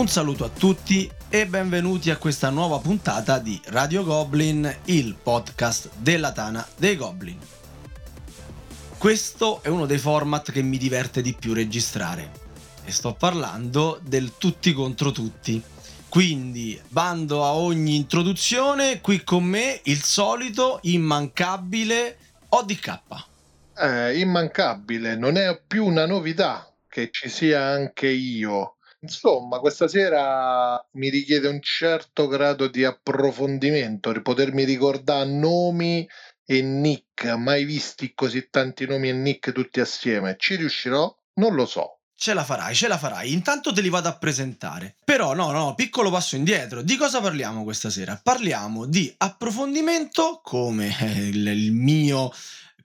Un saluto a tutti e benvenuti a questa nuova puntata di Radio Goblin, il podcast della Tana dei Goblin. Questo è uno dei format che mi diverte di più registrare e sto parlando del tutti contro tutti. Quindi, bando a ogni introduzione, qui con me il solito immancabile ODK. Eh, immancabile, non è più una novità che ci sia anche io Insomma, questa sera mi richiede un certo grado di approfondimento, di potermi ricordare nomi e nick, mai visti così tanti nomi e nick tutti assieme. Ci riuscirò? Non lo so. Ce la farai, ce la farai. Intanto te li vado a presentare. Però no, no, piccolo passo indietro. Di cosa parliamo questa sera? Parliamo di approfondimento, come il, il mio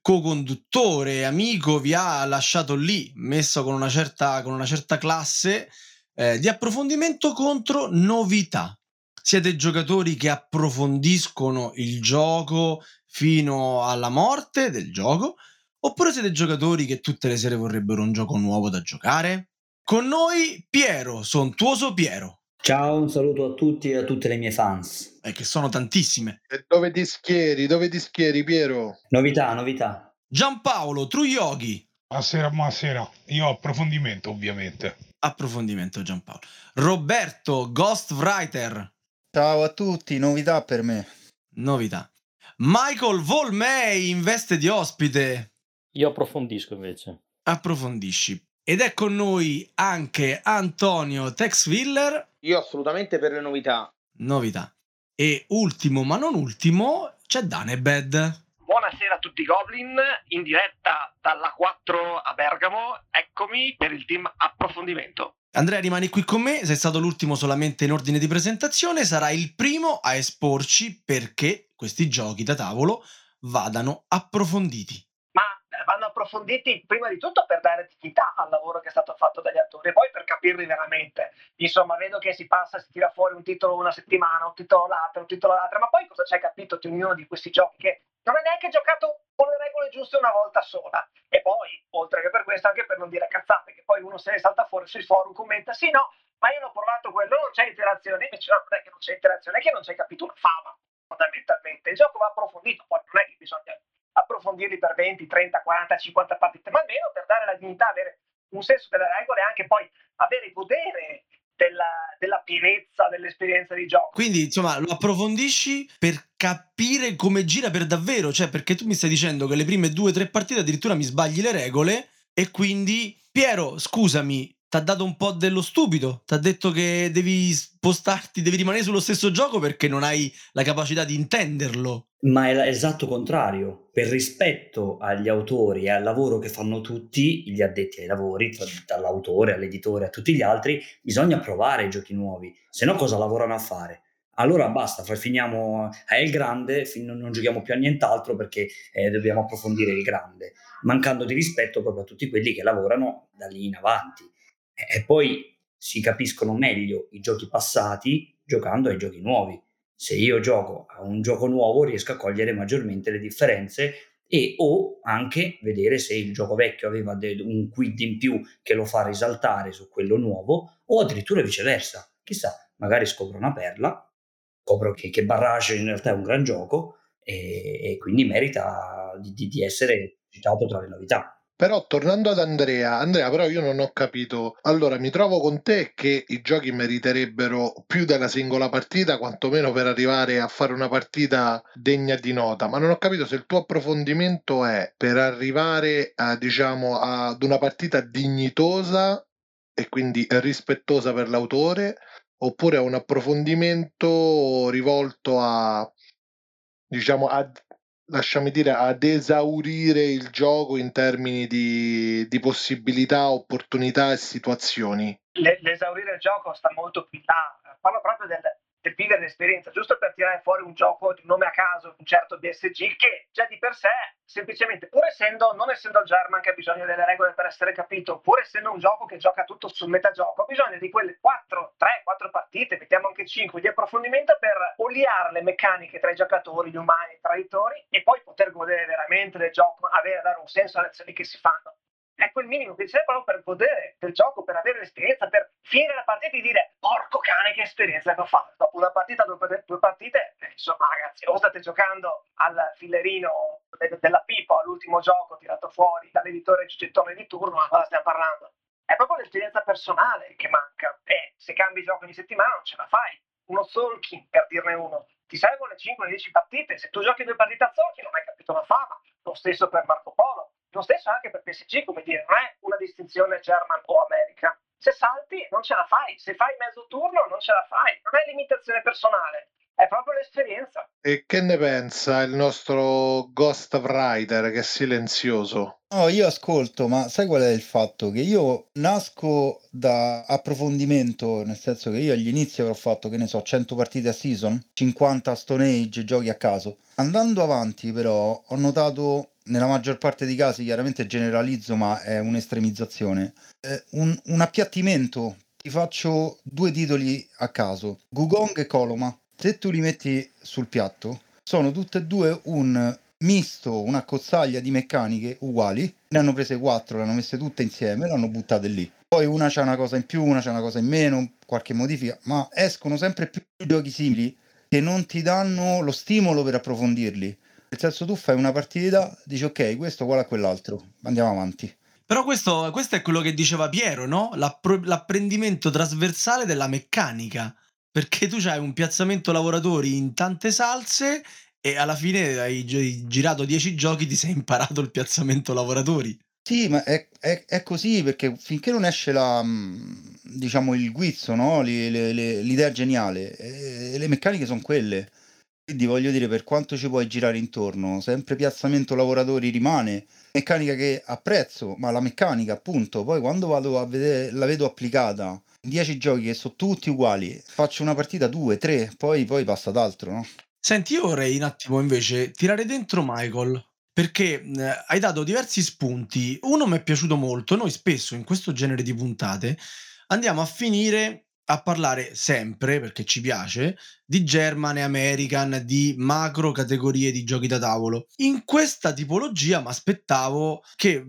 co-conduttore, amico vi ha lasciato lì, messo con una certa, con una certa classe eh, di approfondimento contro novità. Siete giocatori che approfondiscono il gioco fino alla morte del gioco, oppure siete giocatori che tutte le sere vorrebbero un gioco nuovo da giocare? Con noi Piero, sontuoso Piero. Ciao, un saluto a tutti e a tutte le mie fans. Eh, che sono tantissime. E dove ti schieri? Dove ti schieri, Piero? Novità, novità. Giampaolo, True Yogi. Buonasera, buonasera. Io approfondimento, ovviamente approfondimento Giampaolo. Roberto Ghostwriter. Ciao a tutti, novità per me. Novità. Michael Volmei in veste di ospite. Io approfondisco invece. Approfondisci. Ed è con noi anche Antonio Texwiller. Io assolutamente per le novità. Novità. E ultimo ma non ultimo c'è Danebed. Buonasera a tutti i Goblin, in diretta dalla 4 a Bergamo, eccomi per il team approfondimento. Andrea rimani qui con me, sei stato l'ultimo solamente in ordine di presentazione, sarai il primo a esporci perché questi giochi da tavolo vadano approfonditi vanno approfonditi prima di tutto per dare dignità al lavoro che è stato fatto dagli attori e poi per capirli veramente. Insomma, vedo che si passa, si tira fuori un titolo una settimana, un titolo l'altra, un titolo l'altra, ma poi cosa c'hai capito di ognuno di questi giochi che non hai neanche giocato con le regole giuste una volta sola. E poi, oltre che per questo, anche per non dire cazzate, che poi uno se ne salta fuori sui forum, commenta, sì, no, ma io l'ho provato quello, non c'è interazione, invece no, non è che non c'è interazione, è che non c'hai capito una fama, fondamentalmente. Il gioco va approfondito, poi non è che bisogna approfondirli per 20, 30, 40, 50 partite, ma almeno per dare la dignità, avere un senso delle regole e anche poi avere godere della, della pienezza dell'esperienza di gioco. Quindi, insomma, lo approfondisci per capire come gira per davvero, cioè perché tu mi stai dicendo che le prime due o tre partite addirittura mi sbagli le regole e quindi Piero, scusami, ti ha dato un po' dello stupido, ti ha detto che devi spostarti, devi rimanere sullo stesso gioco perché non hai la capacità di intenderlo. Ma è l'esatto contrario, per rispetto agli autori e al lavoro che fanno tutti gli addetti ai lavori, dall'autore all'editore a tutti gli altri, bisogna provare i giochi nuovi, se no cosa lavorano a fare? allora basta, finiamo è il grande, non giochiamo più a nient'altro perché eh, dobbiamo approfondire il grande, mancando di rispetto proprio a tutti quelli che lavorano da lì in avanti e poi si capiscono meglio i giochi passati giocando ai giochi nuovi. Se io gioco a un gioco nuovo riesco a cogliere maggiormente le differenze e o anche vedere se il gioco vecchio aveva de- un quid in più che lo fa risaltare su quello nuovo o addirittura viceversa. Chissà, magari scopro una perla, scopro che, che Barrage in realtà è un gran gioco e, e quindi merita di, di, di essere citato tra le novità. Però tornando ad Andrea, Andrea, però io non ho capito. Allora, mi trovo con te che i giochi meriterebbero più della singola partita, quantomeno per arrivare a fare una partita degna di nota, ma non ho capito se il tuo approfondimento è per arrivare a, diciamo, ad una partita dignitosa e quindi rispettosa per l'autore, oppure a un approfondimento rivolto a diciamo a lasciami dire, ad esaurire il gioco in termini di, di possibilità, opportunità e situazioni. l'esaurire il gioco sta molto più là. Parlo proprio del, del vivere l'esperienza, giusto per tirare fuori un gioco di nome a caso, un certo BSG, che già di per sé, semplicemente, pur essendo, non essendo il German che ha bisogno delle regole per essere capito, pur essendo un gioco che gioca tutto sul metagioco, ha bisogno di quelle 4, 3, 4 partite, mettiamo anche 5 di approfondimento per oliare le meccaniche tra i giocatori, gli umani, i traditori, e poi poter godere veramente del gioco, avere, dare un senso alle azioni che si fanno. È quel minimo che serve proprio per godere del gioco, per avere l'esperienza, per finire la partita e dire porco cane che esperienza che ho fatto. Dopo una partita, due, due partite, eh, insomma ragazzi, o state giocando al fillerino della pipa, all'ultimo gioco tirato fuori dall'editore Gigettone di turno, ma cosa stiamo parlando? È proprio l'esperienza personale che manca e se cambi gioco ogni settimana non ce la fai. Uno Solkin, per dirne uno, ti servono le 5-10 partite. Se tu giochi due partite a Solkin non hai capito la fama. Lo stesso per Marco Polo, lo stesso anche per PSG, come dire, non è una distinzione German o America. Se salti non ce la fai, se fai mezzo turno non ce la fai, non è limitazione personale, è proprio l'esperienza. E che ne pensa il nostro Ghost Rider che è silenzioso? No, io ascolto, ma sai qual è il fatto? Che io nasco da approfondimento, nel senso che io agli inizi avrò fatto, che ne so, 100 partite a season, 50 a Stone Age, giochi a caso. Andando avanti però ho notato, nella maggior parte dei casi, chiaramente generalizzo, ma è un'estremizzazione, eh, un, un appiattimento. Ti faccio due titoli a caso, Gugong e Coloma se tu li metti sul piatto, sono tutte e due un misto, una cozzaglia di meccaniche uguali. Ne hanno prese quattro, le hanno messe tutte insieme, le hanno buttate lì. Poi una c'ha una cosa in più, una c'ha una cosa in meno, qualche modifica, ma escono sempre più giochi simili che non ti danno lo stimolo per approfondirli. Nel senso, tu fai una partita, dici ok, questo uguale a quell'altro, andiamo avanti. Però questo, questo è quello che diceva Piero, no? L'appro- l'apprendimento trasversale della meccanica perché tu hai un piazzamento lavoratori in tante salse e alla fine hai girato 10 giochi, ti sei imparato il piazzamento lavoratori. Sì, ma è, è, è così perché finché non esce la, mm, diciamo, il guizzo, no? le, le, le, l'idea geniale, eh, le meccaniche sono quelle. Quindi voglio dire, per quanto ci puoi girare intorno, sempre piazzamento lavoratori rimane, meccanica che apprezzo, ma la meccanica appunto, poi quando vado a vedere, la vedo applicata 10 giochi che sono tutti uguali, faccio una partita, due, tre, poi, poi passa ad altro, no? Senti, io vorrei un attimo invece tirare dentro Michael, perché eh, hai dato diversi spunti. Uno mi è piaciuto molto, noi spesso in questo genere di puntate andiamo a finire a parlare sempre, perché ci piace, di German e American, di macro categorie di giochi da tavolo. In questa tipologia mi aspettavo che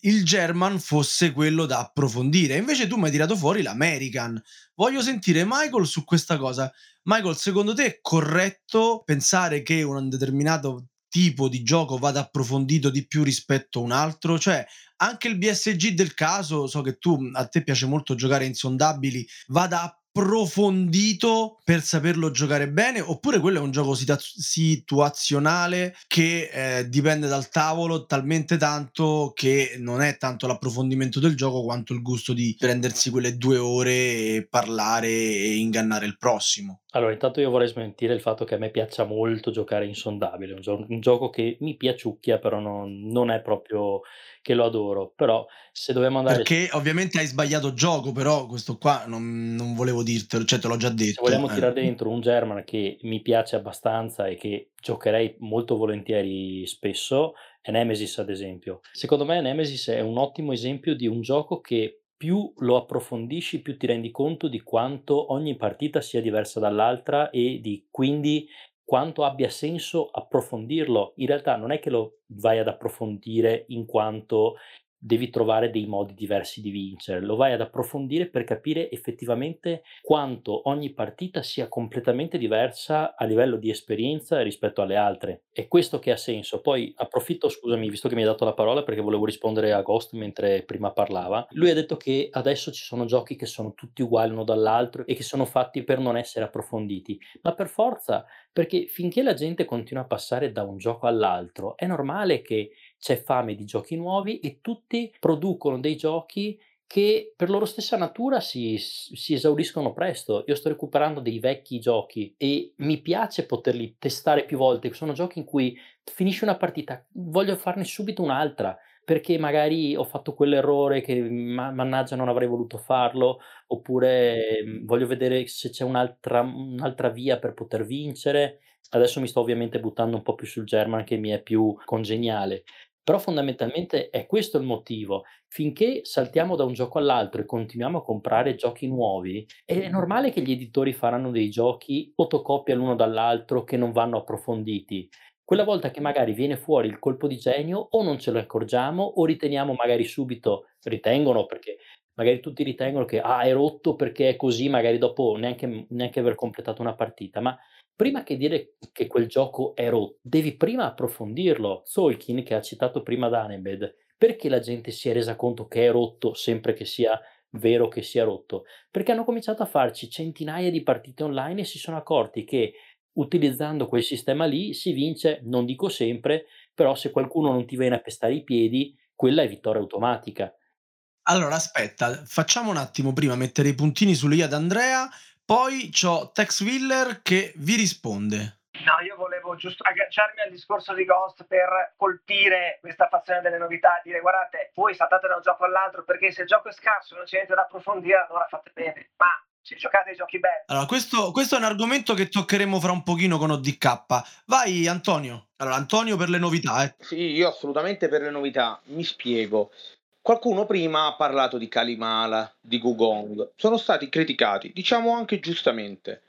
il German fosse quello da approfondire, invece tu mi hai tirato fuori l'American. Voglio sentire Michael su questa cosa. Michael, secondo te è corretto pensare che un determinato tipo di gioco vada approfondito di più rispetto a un altro? Cioè, anche il BSG del caso, so che tu a te piace molto giocare insondabili, vada approfondito per saperlo giocare bene, oppure quello è un gioco situa- situazionale che eh, dipende dal tavolo talmente tanto che non è tanto l'approfondimento del gioco quanto il gusto di prendersi quelle due ore e parlare e ingannare il prossimo. Allora, intanto io vorrei smentire il fatto che a me piaccia molto giocare insondabile, un, gio- un gioco che mi piaciucchia, però non, non è proprio che lo adoro. Però se dobbiamo andare... Perché ovviamente hai sbagliato gioco, però questo qua non, non volevo dirtelo, cioè te l'ho già detto. Se vogliamo eh. tirare dentro un German che mi piace abbastanza e che giocherei molto volentieri spesso, è Nemesis ad esempio. Secondo me Nemesis è un ottimo esempio di un gioco che più lo approfondisci, più ti rendi conto di quanto ogni partita sia diversa dall'altra e di quindi quanto abbia senso approfondirlo. In realtà non è che lo vai ad approfondire in quanto devi trovare dei modi diversi di vincere, lo vai ad approfondire per capire effettivamente quanto ogni partita sia completamente diversa a livello di esperienza rispetto alle altre. È questo che ha senso. Poi approfitto, scusami, visto che mi hai dato la parola perché volevo rispondere a Ghost mentre prima parlava. Lui ha detto che adesso ci sono giochi che sono tutti uguali uno dall'altro e che sono fatti per non essere approfonditi, ma per forza, perché finché la gente continua a passare da un gioco all'altro, è normale che c'è fame di giochi nuovi e tutti producono dei giochi che per loro stessa natura si, si, esauriscono presto. Io sto recuperando dei vecchi giochi e mi piace poterli testare più volte. Sono giochi in cui finisci una partita, voglio farne subito un'altra perché magari ho fatto quell'errore che mannaggia non avrei voluto farlo, oppure mhmm, voglio vedere se c'è un'altra, un'altra via per poter vincere. Adesso mi sto ovviamente buttando un po' più sul German che mi è più congeniale, però fondamentalmente è questo il motivo. Finché saltiamo da un gioco all'altro e continuiamo a comprare giochi nuovi, è normale che gli editori faranno dei giochi fotocopia l'uno dall'altro che non vanno approfonditi. quella volta che magari viene fuori il colpo di genio o non ce lo accorgiamo o riteniamo magari subito, ritengono perché magari tutti ritengono che ah, è rotto perché è così, magari dopo neanche, neanche aver completato una partita, ma prima che dire che quel gioco è rotto, devi prima approfondirlo. Solkin, che ha citato prima Danebed, perché la gente si è resa conto che è rotto sempre che sia vero che sia rotto? Perché hanno cominciato a farci centinaia di partite online e si sono accorti che utilizzando quel sistema lì si vince, non dico sempre, però se qualcuno non ti viene a pestare i piedi, quella è vittoria automatica. Allora, aspetta, facciamo un attimo prima mettere i puntini sulle i ad Andrea, poi c'ho Tex Willer che vi risponde. No, io volevo giusto agganciarmi al discorso di Ghost per colpire questa fazione delle novità, dire guardate, voi saltate da un gioco all'altro perché se il gioco è scarso e non c'è niente da approfondire, allora fate bene. Ma se giocate ai giochi belli. Allora, questo, questo, è un argomento che toccheremo fra un pochino con ODK. Vai Antonio. Allora, Antonio per le novità. Eh. Sì, io assolutamente per le novità. Mi spiego. Qualcuno prima ha parlato di Kalimala, di Gugong, sono stati criticati, diciamo anche giustamente.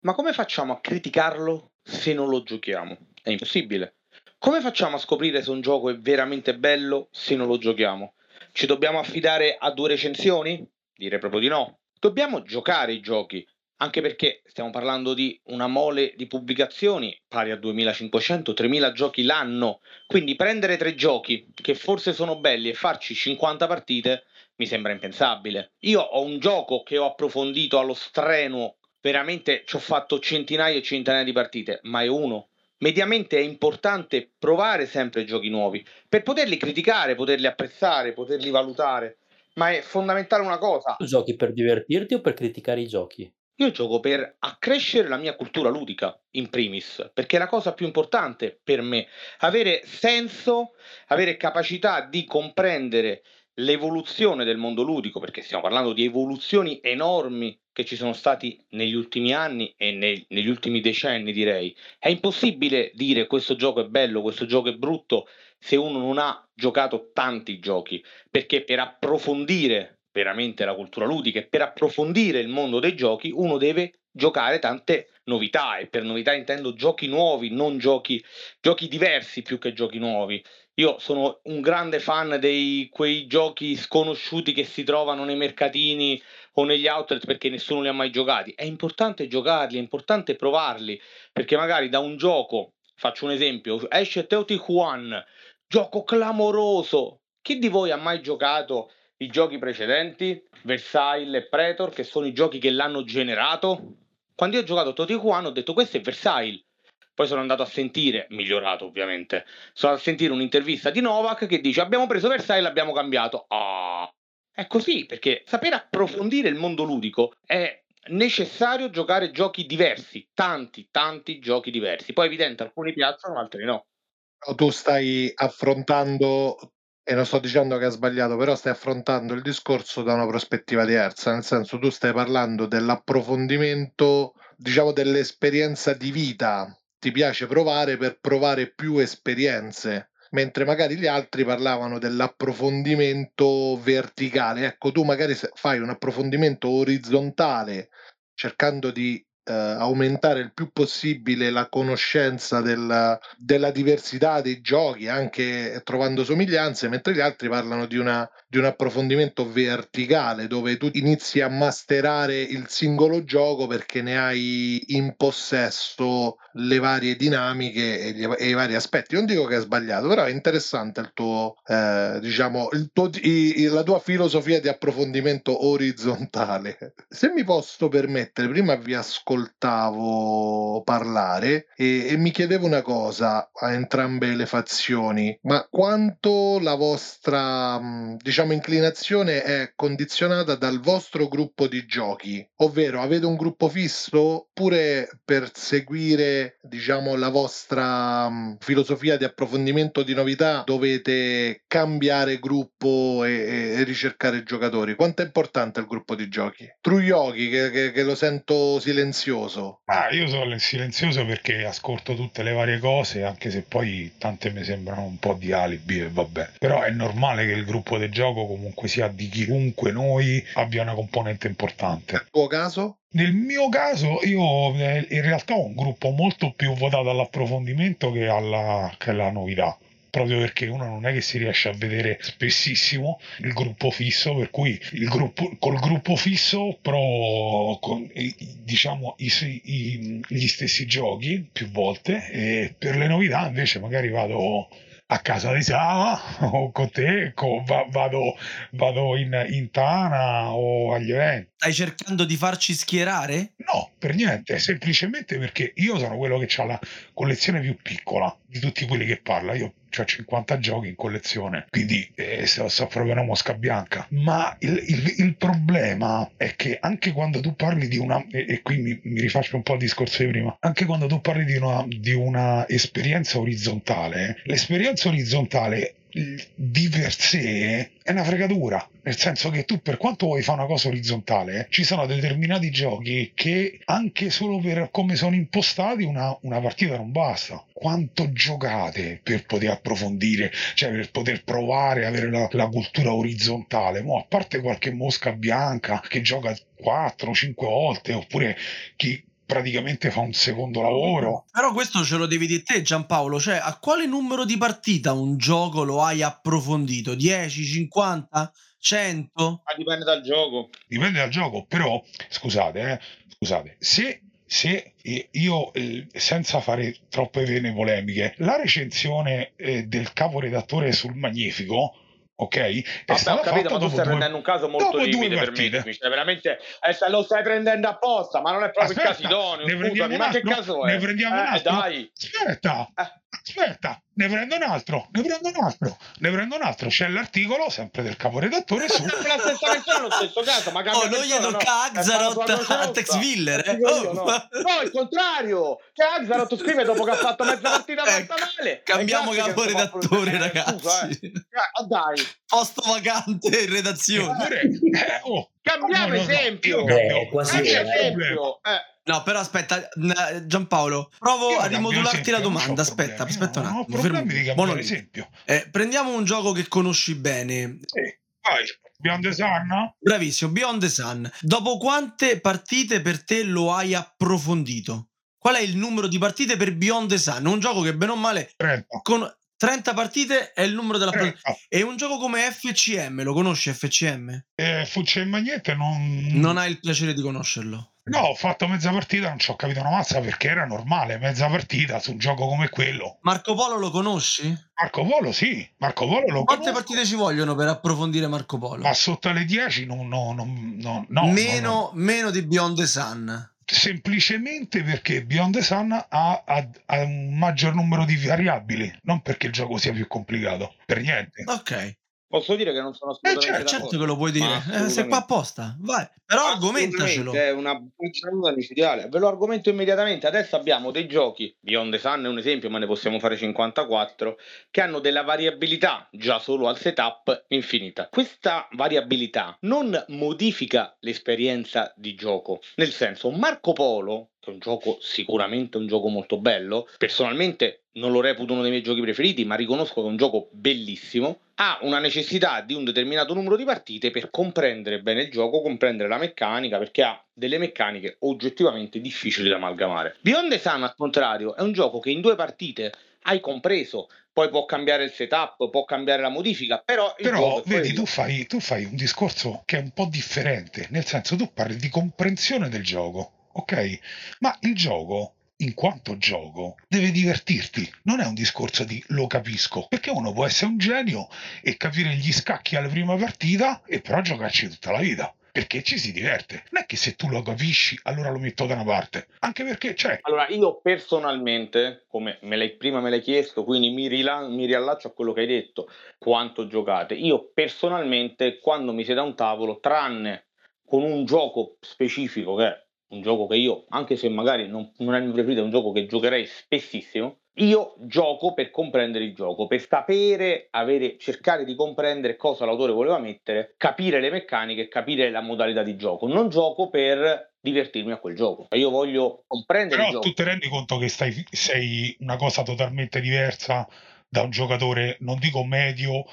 Ma come facciamo a criticarlo se non lo giochiamo? È impossibile. Come facciamo a scoprire se un gioco è veramente bello se non lo giochiamo? Ci dobbiamo affidare a due recensioni? Direi proprio di no. Dobbiamo giocare i giochi, anche perché stiamo parlando di una mole di pubblicazioni pari a 2500-3000 giochi l'anno, quindi prendere tre giochi che forse sono belli e farci 50 partite mi sembra impensabile. Io ho un gioco che ho approfondito allo strenuo, veramente ci ho fatto centinaia e centinaia di partite, ma è uno. Mediamente è importante provare sempre giochi nuovi per poterli criticare, poterli apprezzare, poterli valutare. Ma è fondamentale una cosa. Tu giochi per divertirti o per criticare i giochi? Io gioco per accrescere la mia cultura ludica, in primis, perché è la cosa più importante per me. Avere senso, avere capacità di comprendere l'evoluzione del mondo ludico, perché stiamo parlando di evoluzioni enormi che ci sono stati negli ultimi anni e nei, negli ultimi decenni, direi. È impossibile dire questo gioco è bello, questo gioco è brutto, se uno non ha giocato tanti giochi, perché per approfondire veramente la cultura ludica e per approfondire il mondo dei giochi uno deve giocare tante novità e per novità intendo giochi nuovi, non giochi, giochi diversi più che giochi nuovi. Io sono un grande fan di quei giochi sconosciuti che si trovano nei mercatini o negli outlet perché nessuno li ha mai giocati. È importante giocarli, è importante provarli, perché magari da un gioco, faccio un esempio, esce Teotihuacan, gioco clamoroso. Chi di voi ha mai giocato i giochi precedenti, Versailles e Pretor, che sono i giochi che l'hanno generato. Quando io ho giocato Totihuan ho detto questo è Versailles. Poi sono andato a sentire, migliorato ovviamente, sono andato a sentire un'intervista di Novak che dice abbiamo preso Versailles e l'abbiamo cambiato. Ah, è così, perché sapere approfondire il mondo ludico è necessario giocare giochi diversi, tanti, tanti giochi diversi. Poi è evidente, alcuni piacciono, altri no. Tu stai affrontando e non sto dicendo che ha sbagliato, però stai affrontando il discorso da una prospettiva diversa, nel senso tu stai parlando dell'approfondimento, diciamo dell'esperienza di vita, ti piace provare per provare più esperienze, mentre magari gli altri parlavano dell'approfondimento verticale. Ecco, tu magari fai un approfondimento orizzontale cercando di eh, aumentare il più possibile la conoscenza del, della diversità dei giochi, anche trovando somiglianze, mentre gli altri parlano di, una, di un approfondimento verticale dove tu inizi a masterare il singolo gioco perché ne hai in possesso le varie dinamiche e, gli, e i vari aspetti. Non dico che è sbagliato, però è interessante il tuo, eh, diciamo, il tuo, i, la tua filosofia di approfondimento orizzontale. Se mi posso permettere, prima vi ascolto ascoltavo parlare e, e mi chiedevo una cosa a entrambe le fazioni, ma quanto la vostra diciamo inclinazione è condizionata dal vostro gruppo di giochi, ovvero avete un gruppo fisso oppure per seguire diciamo la vostra filosofia di approfondimento di novità dovete cambiare gruppo e, e ricercare giocatori. Quanto è importante il gruppo di giochi? True Yogi che, che, che lo sento silenzioso silenzioso? Ah, io sono silenzioso perché ascolto tutte le varie cose, anche se poi tante mi sembrano un po' di alibi e vabbè. Però è normale che il gruppo del gioco comunque sia di chiunque noi abbia una componente importante. Nel tuo caso? Nel mio caso io eh, in realtà ho un gruppo molto più votato all'approfondimento che alla, che alla novità proprio perché uno non è che si riesce a vedere spessissimo il gruppo fisso, per cui il gruppo, col gruppo fisso però con diciamo i, i, gli stessi giochi più volte e per le novità invece magari vado a casa di Sava o con te, con, vado, vado in, in, Tana o agli eventi. Stai cercando di farci schierare? No, per niente, semplicemente perché io sono quello che ha la collezione più piccola di tutti quelli che parla. Io ho 50 giochi in collezione, quindi eh, so, so, proprio una mosca bianca. Ma il, il, il, problema è che anche quando tu parli di una, e, e qui mi, mi, rifaccio un po' il discorso di prima, anche quando tu parli di una, di una esperienza orizzontale, l'esperienza orizzontale di per sé è una fregatura, nel senso che tu per quanto vuoi fare una cosa orizzontale, ci sono determinati giochi che anche solo per come sono impostati una, una partita non basta. Quanto giocate per poter approfondire, cioè per poter provare, avere la, la cultura orizzontale? Mo, a parte qualche mosca bianca che gioca 4-5 volte, oppure chi praticamente fa un secondo lavoro. Però questo ce lo devi dire te Giampaolo, cioè a quale numero di partita un gioco lo hai approfondito? 10, 50, 100? Ma dipende dal gioco. Dipende dal gioco, però scusate, eh, scusate, se se io, eh, senza fare troppe vene polemiche, la recensione eh, del caporedattore sul Magnifico ok? È Vabbè, ho capito, ma tu stai prendendo un caso molto limite per me. Cioè, veramente eh, lo stai prendendo apposta, ma non è proprio Aspetta, il caso idoneo. Scusami, ma che caso è? Ne prendiamo eh, un altro. Dai. Aspetta, eh. Aspetta, ne prendo un altro, ne prendo un altro, ne prendo un altro. C'è l'articolo sempre del caporedattore su. la stessa persona, lo stesso caso, ma Oh, non gli tocca no. Axarot a Tex Willer, eh? oh. no. no, il contrario. Che Axarot scrive dopo che ha fatto mezza partita ecco, fatta male. Cambiamo caporedattore, ragazzi. Scusa, eh. eh, dai. Posto vacante in redazione. Eh, oh. Cambiamo no, esempio. No, eh, quasi esempio. Eh. No, però aspetta, Giampaolo, provo Io a rimodularti la domanda. Aspetta, problemi. aspetta un attimo. Fermo. Buon esempio. Eh, prendiamo un gioco che conosci bene. Sì, vai. Beyond the Sun? Bravissimo, Beyond the Sun. Dopo quante partite per te lo hai approfondito? Qual è il numero di partite per Beyond the Sun? Un gioco che bene o male 30. con 30 partite è il numero della partita. E un gioco come FCM, lo conosci FCM? Eh, FCM niente, non... Non hai il piacere di conoscerlo? No, ho fatto mezza partita, non ci ho capito una mazza perché era normale, mezza partita su un gioco come quello. Marco Polo lo conosci? Marco Polo sì, Marco Polo lo Quante conosco. partite ci vogliono per approfondire Marco Polo? Ma sotto le 10 no, no, no, no, no meno, no, meno di Beyond the Sun semplicemente perché Beyond the Sun ha, ha, ha, un maggior numero di variabili, non perché il gioco sia più complicato, per niente. Ok. Posso dire che non sono eh, assolutamente eh certo, certo che lo puoi dire, eh, sei qua apposta, vai. Però argomentacelo. È una funzionalità micidiale, ve lo argomento immediatamente. Adesso abbiamo dei giochi, Beyond the Sun è un esempio, ma ne possiamo fare 54, che hanno della variabilità già solo al setup infinita. Questa variabilità non modifica l'esperienza di gioco, nel senso Marco Polo è un gioco sicuramente un gioco molto bello. Personalmente non lo reputo uno dei miei giochi preferiti, ma riconosco che è un gioco bellissimo. Ha una necessità di un determinato numero di partite per comprendere bene il gioco, comprendere la meccanica, perché ha delle meccaniche oggettivamente difficili da amalgamare. Beyond the Sun, al contrario, è un gioco che in due partite hai compreso, poi può cambiare il setup, può cambiare la modifica, però... Però vedi, tu fai, tu fai un discorso che è un po' differente, nel senso tu parli di comprensione del gioco ok? Ma il gioco in quanto gioco, deve divertirti. Non è un discorso di lo capisco, perché uno può essere un genio e capire gli scacchi alla prima partita e però giocarci tutta la vita. Perché ci si diverte. Non è che se tu lo capisci, allora lo metto da una parte. Anche perché c'è. Allora, io personalmente, come me l'hai, prima me l'hai chiesto, quindi mi, rila- mi riallaccio a quello che hai detto, quanto giocate. Io personalmente, quando mi siedo a un tavolo, tranne con un gioco specifico che è un gioco che io, anche se magari non, non è il mio preferito, è un gioco che giocherei spessissimo. Io gioco per comprendere il gioco, per sapere, avere, cercare di comprendere cosa l'autore voleva mettere, capire le meccaniche, capire la modalità di gioco. Non gioco per divertirmi a quel gioco. Io voglio comprendere il Però gioco. tu ti rendi conto che stai, sei una cosa totalmente diversa da un giocatore, non dico medio,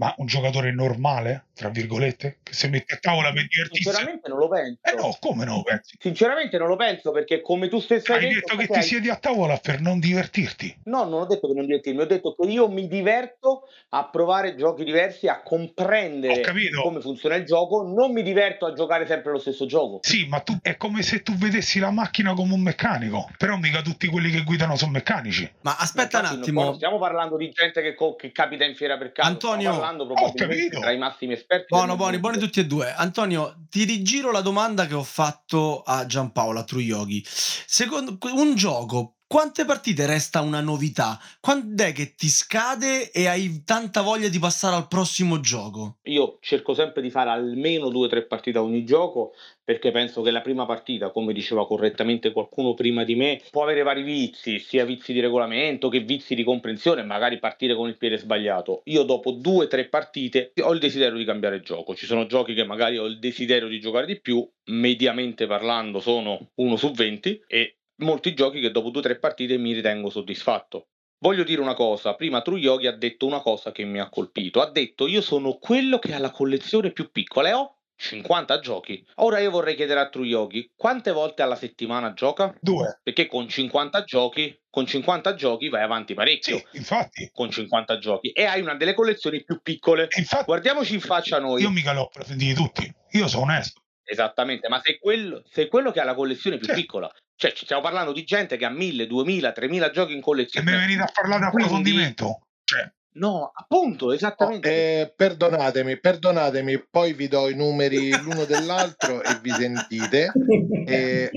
ma un giocatore normale, tra virgolette, che si mette a tavola per divertirsi. Sinceramente non lo penso. Eh no, come no, pensi? Sinceramente non lo penso perché come tu stesso hai, Hai detto che ti hai- siedi a tavola per non divertirti. No, non ho detto che non divertirmi, ho detto che io mi diverto a provare giochi diversi, a comprendere come funziona il gioco, non mi diverto a giocare sempre lo stesso gioco. Sì, ma tu è come se tu vedessi la macchina come un meccanico, però mica tutti quelli che guidano sono meccanici. Ma aspetta un Infatti, non- non attimo. stiamo parlando di gente che, co- che capita in fiera per caso, Antonio- parlando probabilmente tra i massimi esperti. Buono, buoni, buoni tutti e due. Antonio, ti rigiro la domanda che ho fatto a Giampaolo, a True Yogi. Secondo un gioco, quante partite resta una novità? Quando è che ti scade e hai tanta voglia di passare al prossimo gioco? Io cerco sempre di fare almeno due o tre partite a ogni gioco perché penso che la prima partita, come diceva correttamente qualcuno prima di me, può avere vari vizi, sia vizi di regolamento che vizi di comprensione, magari partire con il piede sbagliato. Io dopo due o tre partite ho il desiderio di cambiare gioco. Ci sono giochi che magari ho il desiderio di giocare di più, mediamente parlando sono 1 su 20 e molti giochi che dopo due o tre partite mi ritengo soddisfatto. Voglio dire una cosa, prima True Yogi ha detto una cosa che mi ha colpito, ha detto io sono quello che ha la collezione più piccola e ho 50 giochi. Ora io vorrei chiedere a True Yogi, quante volte alla settimana gioca? Due. Perché con 50 giochi, con 50 giochi vai avanti parecchio. Sì, infatti. Con 50 giochi e hai una delle collezioni più piccole. Infatti Guardiamoci in faccia noi. io mica li ho approfonditi tutti. Io sono onesto. Esattamente, ma sei quello, sei quello che ha la collezione più Sì. piccola. Cioè, ci stiamo parlando di gente che ha 1000, 2000, 3000 giochi in E collezione. mi venite a parlare di Quindi- approfondimento. Cioè, No, appunto, Oh, esattamente. eh, perdonatemi, perdonatemi, poi vi do i numeri l'uno dell'altro e vi sentite. Eh,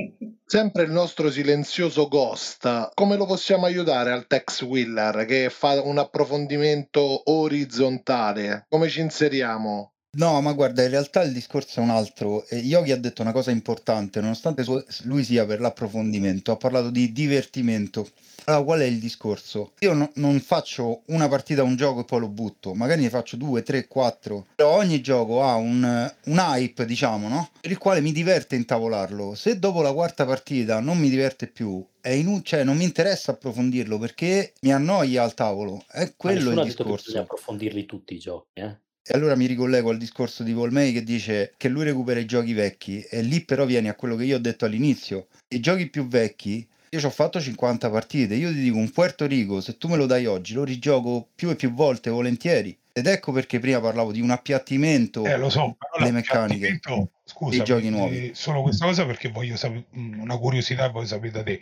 sempre il nostro silenzioso Ghost, come lo possiamo aiutare al Tex Willer che fa un approfondimento orizzontale? Come ci inseriamo? No, ma guarda, in realtà il discorso è un altro. E Yogi ha detto una cosa importante, nonostante su- lui sia per l'approfondimento, ha parlato di divertimento. Allora, qual è il discorso? Io no- non faccio una partita a un gioco e poi lo butto, magari ne faccio due, tre, quattro. Però ogni gioco ha un, un hype, diciamo, no? Per il quale mi diverte intavolarlo. Se dopo la quarta partita non mi diverte più, è inu- cioè non mi interessa approfondirlo perché mi annoia al tavolo. È Ma quello il discorso. bisogna approfondirli tutti i giochi, eh? E allora mi ricollego al discorso di Paul May che dice che lui recupera i giochi vecchi e lì però vieni a quello che io ho detto all'inizio. I giochi più vecchi, io ci ho fatto 50 partite, io ti dico un Puerto Rico, se tu me lo dai oggi, lo rigioco più e più volte volentieri. Ed ecco perché prima parlavo di un appiattimento eh, lo so, però le meccaniche Scusa, dei giochi nuovi. solo questa cosa perché voglio sapere una curiosità voglio sapere da te.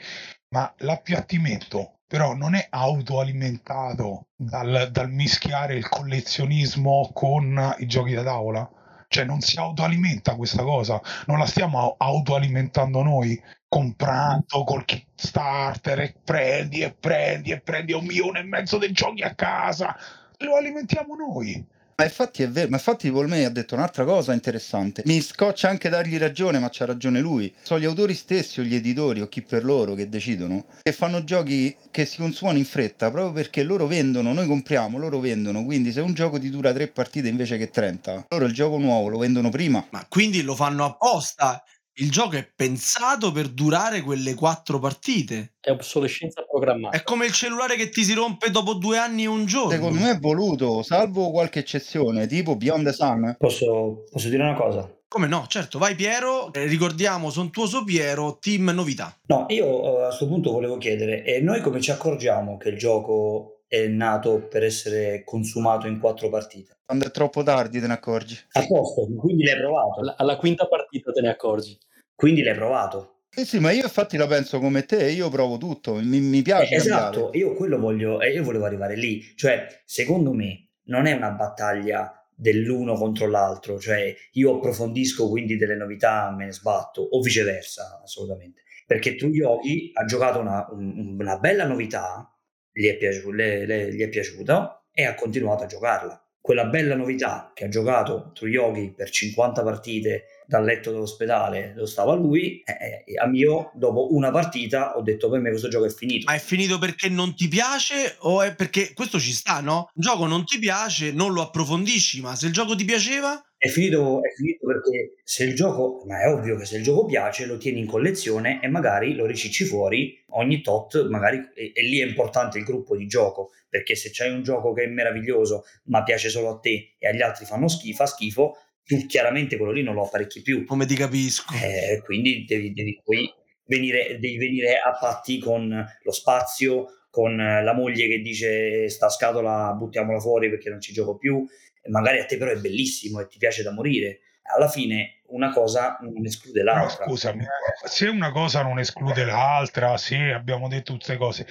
Ma l'appiattimento però non è autoalimentato dal, dal mischiare il collezionismo con i giochi da tavola? Cioè non si autoalimenta questa cosa, non la stiamo au- autoalimentando noi comprando col Kickstarter e prendi e prendi e prendi un milione e mezzo di giochi a casa, lo alimentiamo noi. Ma infatti è vero, ma infatti May ha detto un'altra cosa interessante. Mi scoccia anche dargli ragione, ma c'ha ragione lui. Sono gli autori stessi o gli editori o chi per loro che decidono che fanno giochi che si consumano in fretta proprio perché loro vendono, noi compriamo, loro vendono. Quindi se un gioco ti dura tre partite invece che 30, loro il gioco nuovo lo vendono prima. Ma quindi lo fanno apposta. Il gioco è pensato per durare quelle quattro partite. È obsolescenza programmata. È come il cellulare che ti si rompe dopo due anni e un giorno. Secondo me è voluto, salvo qualche eccezione, tipo Beyond the Sun. Posso, posso dire una cosa? Come no? Certo, vai Piero. Eh, ricordiamo sontuoso Piero, team novità. No, io eh, a questo punto volevo chiedere, e noi come ci accorgiamo che il gioco è nato per essere consumato in quattro partite? Quando è troppo tardi te ne accorgi. A posto, quindi l'hai provato. Alla, alla quinta partita te ne accorgi. Quindi l'hai provato. Eh sì, ma io infatti la penso come te, io provo tutto, mi, mi piace Eh, esatto, io quello voglio, e io volevo arrivare lì. Cioè, secondo me, non è una battaglia dell'uno contro l'altro, cioè io approfondisco quindi delle novità, me ne sbatto, o viceversa, assolutamente. Perché True Yogi ha giocato una, un- una bella novità, gli è, piaciuto, le- le- gli è piaciuta e ha continuato a giocarla. Quella bella novità che ha giocato True Yogi per 50 partite dal letto dell'ospedale dove stava lui, eh, a mio, dopo una partita, ho detto per me questo gioco è finito. Ma è finito perché non ti piace o è perché questo ci sta, no? Un gioco non ti piace, non lo approfondisci, ma se il gioco ti piaceva, è finito, è finito perché se il gioco, ma è ovvio che se il gioco piace lo tieni in collezione e magari lo ricicci fuori ogni tot, magari, e, e lì è importante il gruppo di gioco, perché se c'hai un gioco che è meraviglioso ma piace solo a te e agli altri fanno schifo, fa schifo, tu chiaramente quello lì non lo apparecchi più. Come ti capisco. Eh, quindi devi, devi poi venire, devi venire a patti con lo spazio, con la moglie che dice sta scatola buttiamola fuori perché non ci gioco più, magari a te però è bellissimo e ti piace da morire. Alla fine una cosa non esclude l'altra. No, scusami, se una cosa non esclude l'altra, se abbiamo detto tutte cose,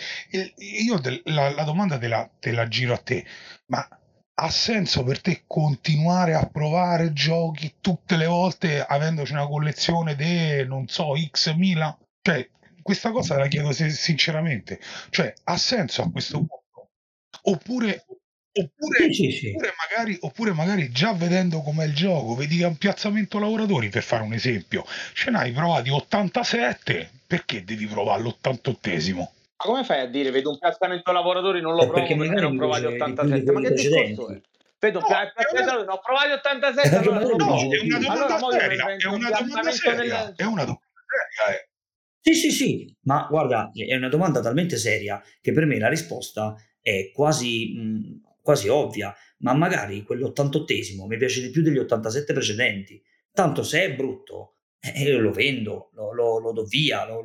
io la, la domanda te la, te la giro a te, ma ha senso per te continuare a provare giochi tutte le volte avendoci una collezione di, non so, X mila? Cioè, questa cosa la chiedo sinceramente. Cioè, ha senso a questo punto? Oppure, Oppure, sì, sì, oppure, magari, oppure, magari, già vedendo com'è il gioco, vedi che è un piazzamento lavoratori, per fare un esempio, ce n'hai provati 87, perché devi provare l'88esimo? Ma come fai a dire vedo un piazzamento lavoratori non lo eh, provo perché, perché non provati 87? Ma che discorso è? Vedo no, piazzamento, una... ho provati 87, allora no, no, è una domanda allora, seria, è una domanda seria, è una domanda seria, eh. Sì, sì, sì, ma guarda, è una domanda talmente seria che per me la risposta è quasi mh, quasi ovvia, ma magari quell'88esimo mi piace di più degli 87 precedenti. Tanto se è brutto, eh, io lo vendo, lo, lo, lo do via, lo,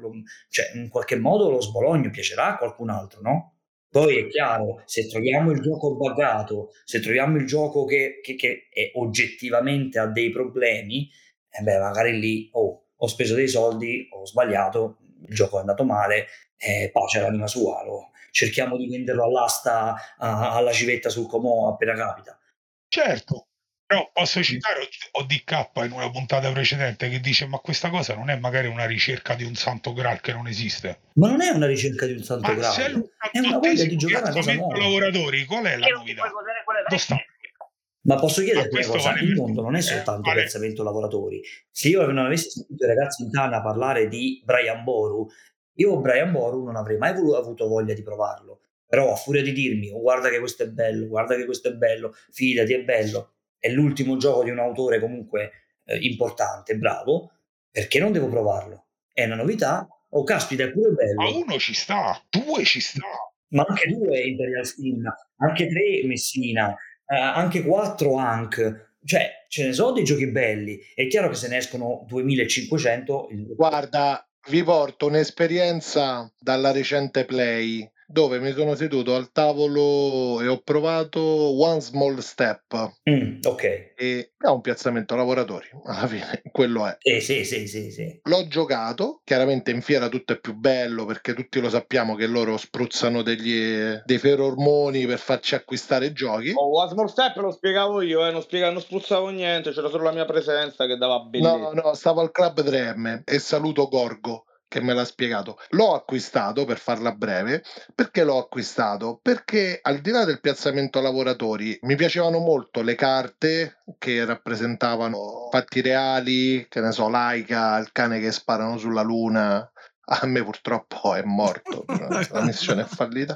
cioè in qualche modo lo sbologno, piacerà a qualcun altro, no? Poi è chiaro, se troviamo il gioco buggato, se troviamo il gioco che, che, che è oggettivamente ha dei problemi, eh beh, magari lì, oh, ho speso dei soldi, ho sbagliato, il gioco è andato male, eh, pace all'anima sua, lo, cerchiamo di venderlo all'asta a, alla civetta sul Comò appena capita. Certo, però posso citare ODK in una puntata precedente che dice ma questa cosa non è magari una ricerca di un santo graal che non esiste. Ma non è una ricerca di un santo ma graal, è una voglia di giocare a cosa nuova. lavoratori, qual è la novità? Dove sta? Ma posso chiederti una cosa? Il mondo non è soltanto eh, vale. piazzamento lavoratori. Se io non avessi sentito i ragazzi in Tana parlare di Brian Boru, io Brian Boru non avrei mai voluto, avuto voglia di provarlo, però a furia di dirmi oh, guarda che questo è bello, guarda che questo è bello, fidati è bello, è l'ultimo gioco di un autore comunque eh, importante, bravo, perché non devo provarlo? È una novità? Oh caspita, è pure bello. Ma uno ci sta, due ci sta. Ma anche due Imperial Steam, anche tre Messina, eh, anche quattro Hank. Cioè, ce ne sono dei giochi belli. È chiaro che se ne escono 2500. Il... Guarda, vi porto un'esperienza dalla recente Play dove mi sono seduto al tavolo e ho provato One Small Step. Mm, ok. E ha un piazzamento lavoratori, alla fine quello è. Eh, sì, sì, sì, sì. L'ho giocato, chiaramente in fiera tutto è più bello perché tutti lo sappiamo che loro spruzzano degli, dei ferormoni per farci acquistare giochi. Oh, One Small Step lo spiegavo io, eh, non, spiegavo, non spruzzavo niente, c'era solo la mia presenza che dava bellezza. No, no, stavo al Club 3M e saluto Gorgo che me l'ha spiegato. L'ho acquistato per farla breve. Perché l'ho acquistato? Perché al di là del piazzamento lavoratori mi piacevano molto le carte che rappresentavano fatti reali, che ne so, Laika, il cane che sparano sulla luna. A me purtroppo è morto, la missione è fallita.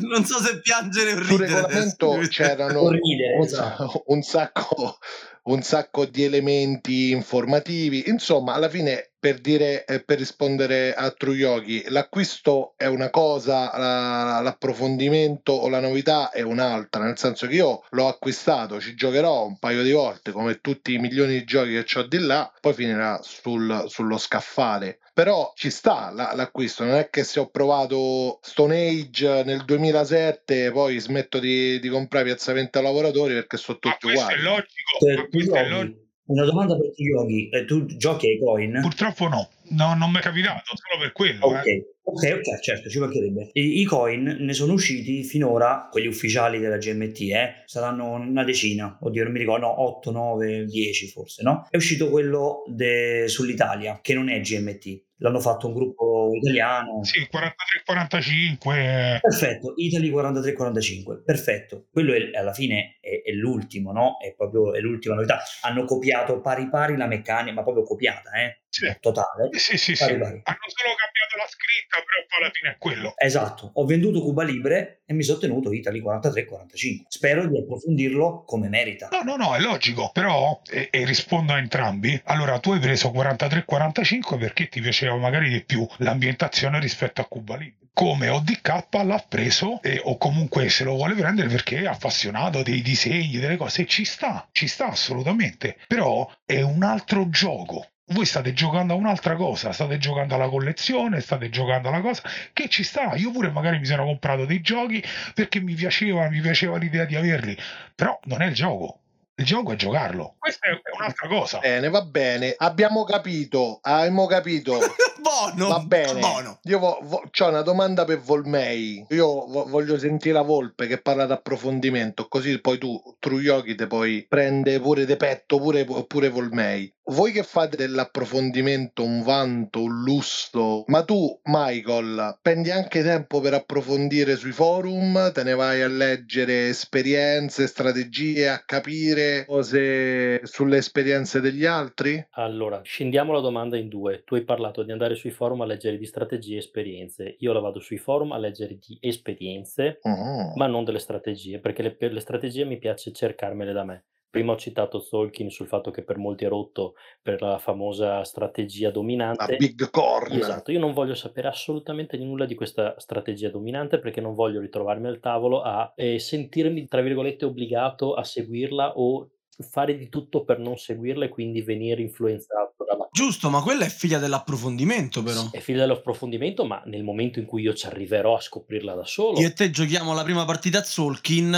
Non so se piangere o ridere. Sul regolamento c'erano ridere, un, esatto. un, sacco, un sacco di elementi informativi. Insomma, alla fine per dire eh, per rispondere a True Yogi, l'acquisto è una cosa, la, l'approfondimento o la novità è un'altra, nel senso che io l'ho acquistato, ci giocherò un paio di volte come tutti i milioni di giochi che ho di là, poi finirà sul, sullo scaffale. Però ci sta la, l'acquisto, non è che se ho provato Stone Age nel 2007 poi smetto di, di comprare piazzamento lavoratori perché sono tutti uguali. È logico, logico una domanda per ti Yogi, eh, tu giochi ai coin? Purtroppo no, no non mi è capitato, solo per quello. Ok, eh. ok, ok, certo, ci mancherebbe. I, I, coin ne sono usciti finora, quelli ufficiali della GMT, eh, saranno una decina, oddio non mi ricordo, no, 8, 9, 10 forse, no? È uscito quello de, sull'Italia, che non è GMT, L'hanno fatto un gruppo italiano. Sì, 43-45. Perfetto, Italy 43-45, perfetto. Quello è, alla fine è, è, l'ultimo, no? È proprio è l'ultima novità. Hanno copiato pari pari la meccanica, ma proprio copiata, eh? Sì. Totale. Sì, sì, pari sì. Pari. Hanno solo cambiato la scritta, però poi alla fine è quello. Esatto. Ho venduto Cuba Libre e mi sono tenuto Italy 43-45. Spero di approfondirlo come merita. No, no, no, è logico. Però, e, e rispondo a entrambi, allora tu hai preso 43-45 perché ti piaceva magari di più l'ambientazione rispetto a Cuba Libre come ODK l'ha preso e, o comunque se lo vuole prendere perché è appassionato dei disegni, delle cose, ci sta, ci sta assolutamente, però è un altro gioco. Voi state giocando a un'altra cosa, state giocando alla collezione, state giocando alla cosa che ci sta. Io pure magari mi sono comprato dei giochi perché mi piaceva, mi piaceva l'idea di averli, però non è il gioco. Il gioco è giocarlo. Questa è un'altra cosa. Bene, va bene. Abbiamo capito. Abbiamo capito. Buono. Va bene. Buono. Io vo- vo- ho una domanda per Volmei. Io vo- voglio sentire la Volpe che parla d'approfondimento, così poi tu, Truiochi, te poi prende pure de petto, pure, pure Volmei. Voi che fate dell'approfondimento un vanto, un lusso, ma tu, Michael, prendi anche tempo per approfondire sui forum, te ne vai a leggere esperienze, strategie, a capire cose sulle esperienze degli altri? Allora, scendiamo la domanda in due. Tu hai parlato di andare sui forum a leggere di strategie e esperienze. Io la vado sui forum a leggere di esperienze, Mhm. ma non delle strategie, perché le- per le strategie mi piace cercarmele da me. Prima ho citato Tolkien sul fatto che per molti è rotto per la famosa strategia La dominante. Big Corn. Esatto, io non voglio sapere assolutamente nulla di questa strategia dominante perché non voglio ritrovarmi al tavolo a eh, sentirmi, tra virgolette, obbligato a seguirla o fare di tutto per non seguirla e quindi venire influenzato dalla Giusto, ma quella è figlia dell'approfondimento, però. Sì, è figlio dell'approfondimento, ma nel momento in cui io ci arriverò a scoprirla da solo, Io e te giochiamo la prima partita a Zolkin,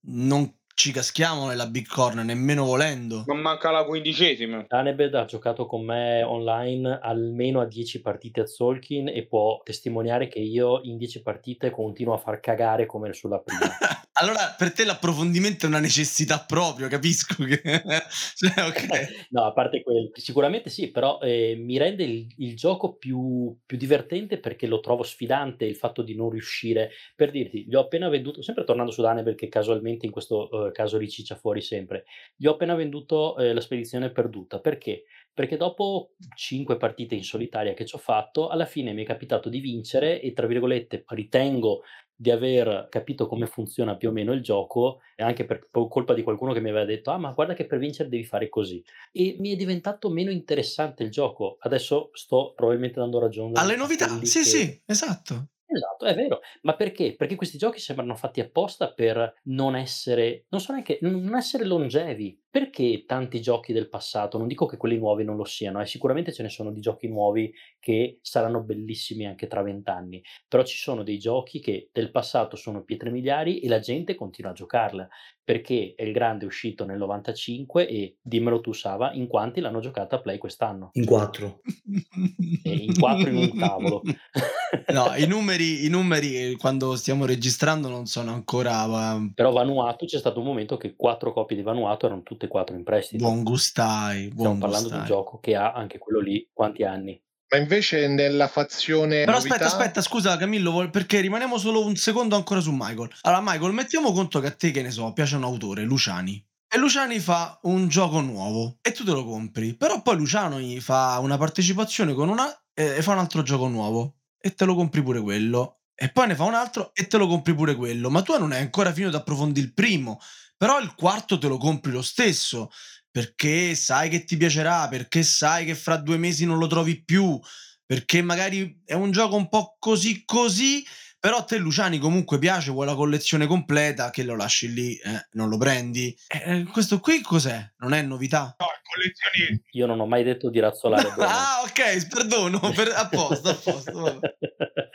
non ci caschiamo nella Big Corner, nemmeno volendo. Ma manca la quindicesima. Annabed ha giocato con me online almeno a 10 partite a Zolkin e può testimoniare che io in 10 partite continuo a far cagare come sulla prima. allora, per te l'approfondimento è una necessità proprio, capisco che... cioè, ok. No, a parte quello, sicuramente sì, però eh, mi rende il, il gioco più, più divertente perché lo trovo sfidante il fatto di non riuscire. Per dirti, gli ho appena venduto, sempre tornando su Danebel che casualmente in questo eh, caso riciccia fuori sempre, gli ho appena venduto eh, la spedizione perduta. Perché? Perché dopo 5 partite in solitaria che ci ho fatto, alla fine mi è capitato di vincere e tra virgolette ritengo di aver capito come funziona più o meno il gioco e anche per colpa di qualcuno che mi aveva detto ah ma guarda che per vincere devi fare così e mi è diventato meno interessante il gioco adesso sto probabilmente dando ragione Alle novità, sì, che- sì, esatto. Esatto, è vero. Ma perché? Perché questi giochi sembrano fatti apposta per non essere, non so neanche, non essere longevi. Perché tanti giochi del passato, non dico che quelli nuovi non lo siano, eh, sicuramente ce ne sono di giochi nuovi che saranno bellissimi anche tra vent'anni, però ci sono dei giochi che del passato sono pietre miliari e la gente continua a giocarla, perché è il grande uscito nel 95 e dimmelo tu Sava, in quanti l'hanno giocata a Play quest'anno? In quattro. E in quattro in un tavolo. No, i numeri, i numeri eh, quando stiamo registrando non sono ancora eh, Però Vanuatu c'è stato un momento che quattro copie di Vanuatu erano tutte e quattro in prestito. buon gustai. Stiamo Buon parlando di un gustai. gioco che ha anche quello lì quanti anni? Ma invece nella fazione Però novità, aspetta, aspetta, scusa Camillo, perché rimaniamo solo un secondo ancora su Michael. Allora, Michael, mettiamo conto che a te, che ne so, piace un autore, Luciani. E Luciani fa un gioco nuovo e tu te lo compri. Però poi Luciano gli fa una partecipazione con una e e fa un altro gioco nuovo e te lo compri pure quello. E poi ne fa un altro e te lo compri pure quello. Ma tu non hai ancora finito di approfondire il primo. Però il quarto te lo compri lo stesso. Perché sai che ti piacerà, perché sai che fra due mesi non lo trovi più, perché magari è un gioco un po' così così, però a te Luciani comunque piace, vuoi la collezione completa, che lo lasci lì, eh, non lo prendi. Eh, questo qui cos'è? Non è novità? No, collezioni Io non ho mai detto di razzolare ah, ok, perdono, per- a posto, a posto. vabbè.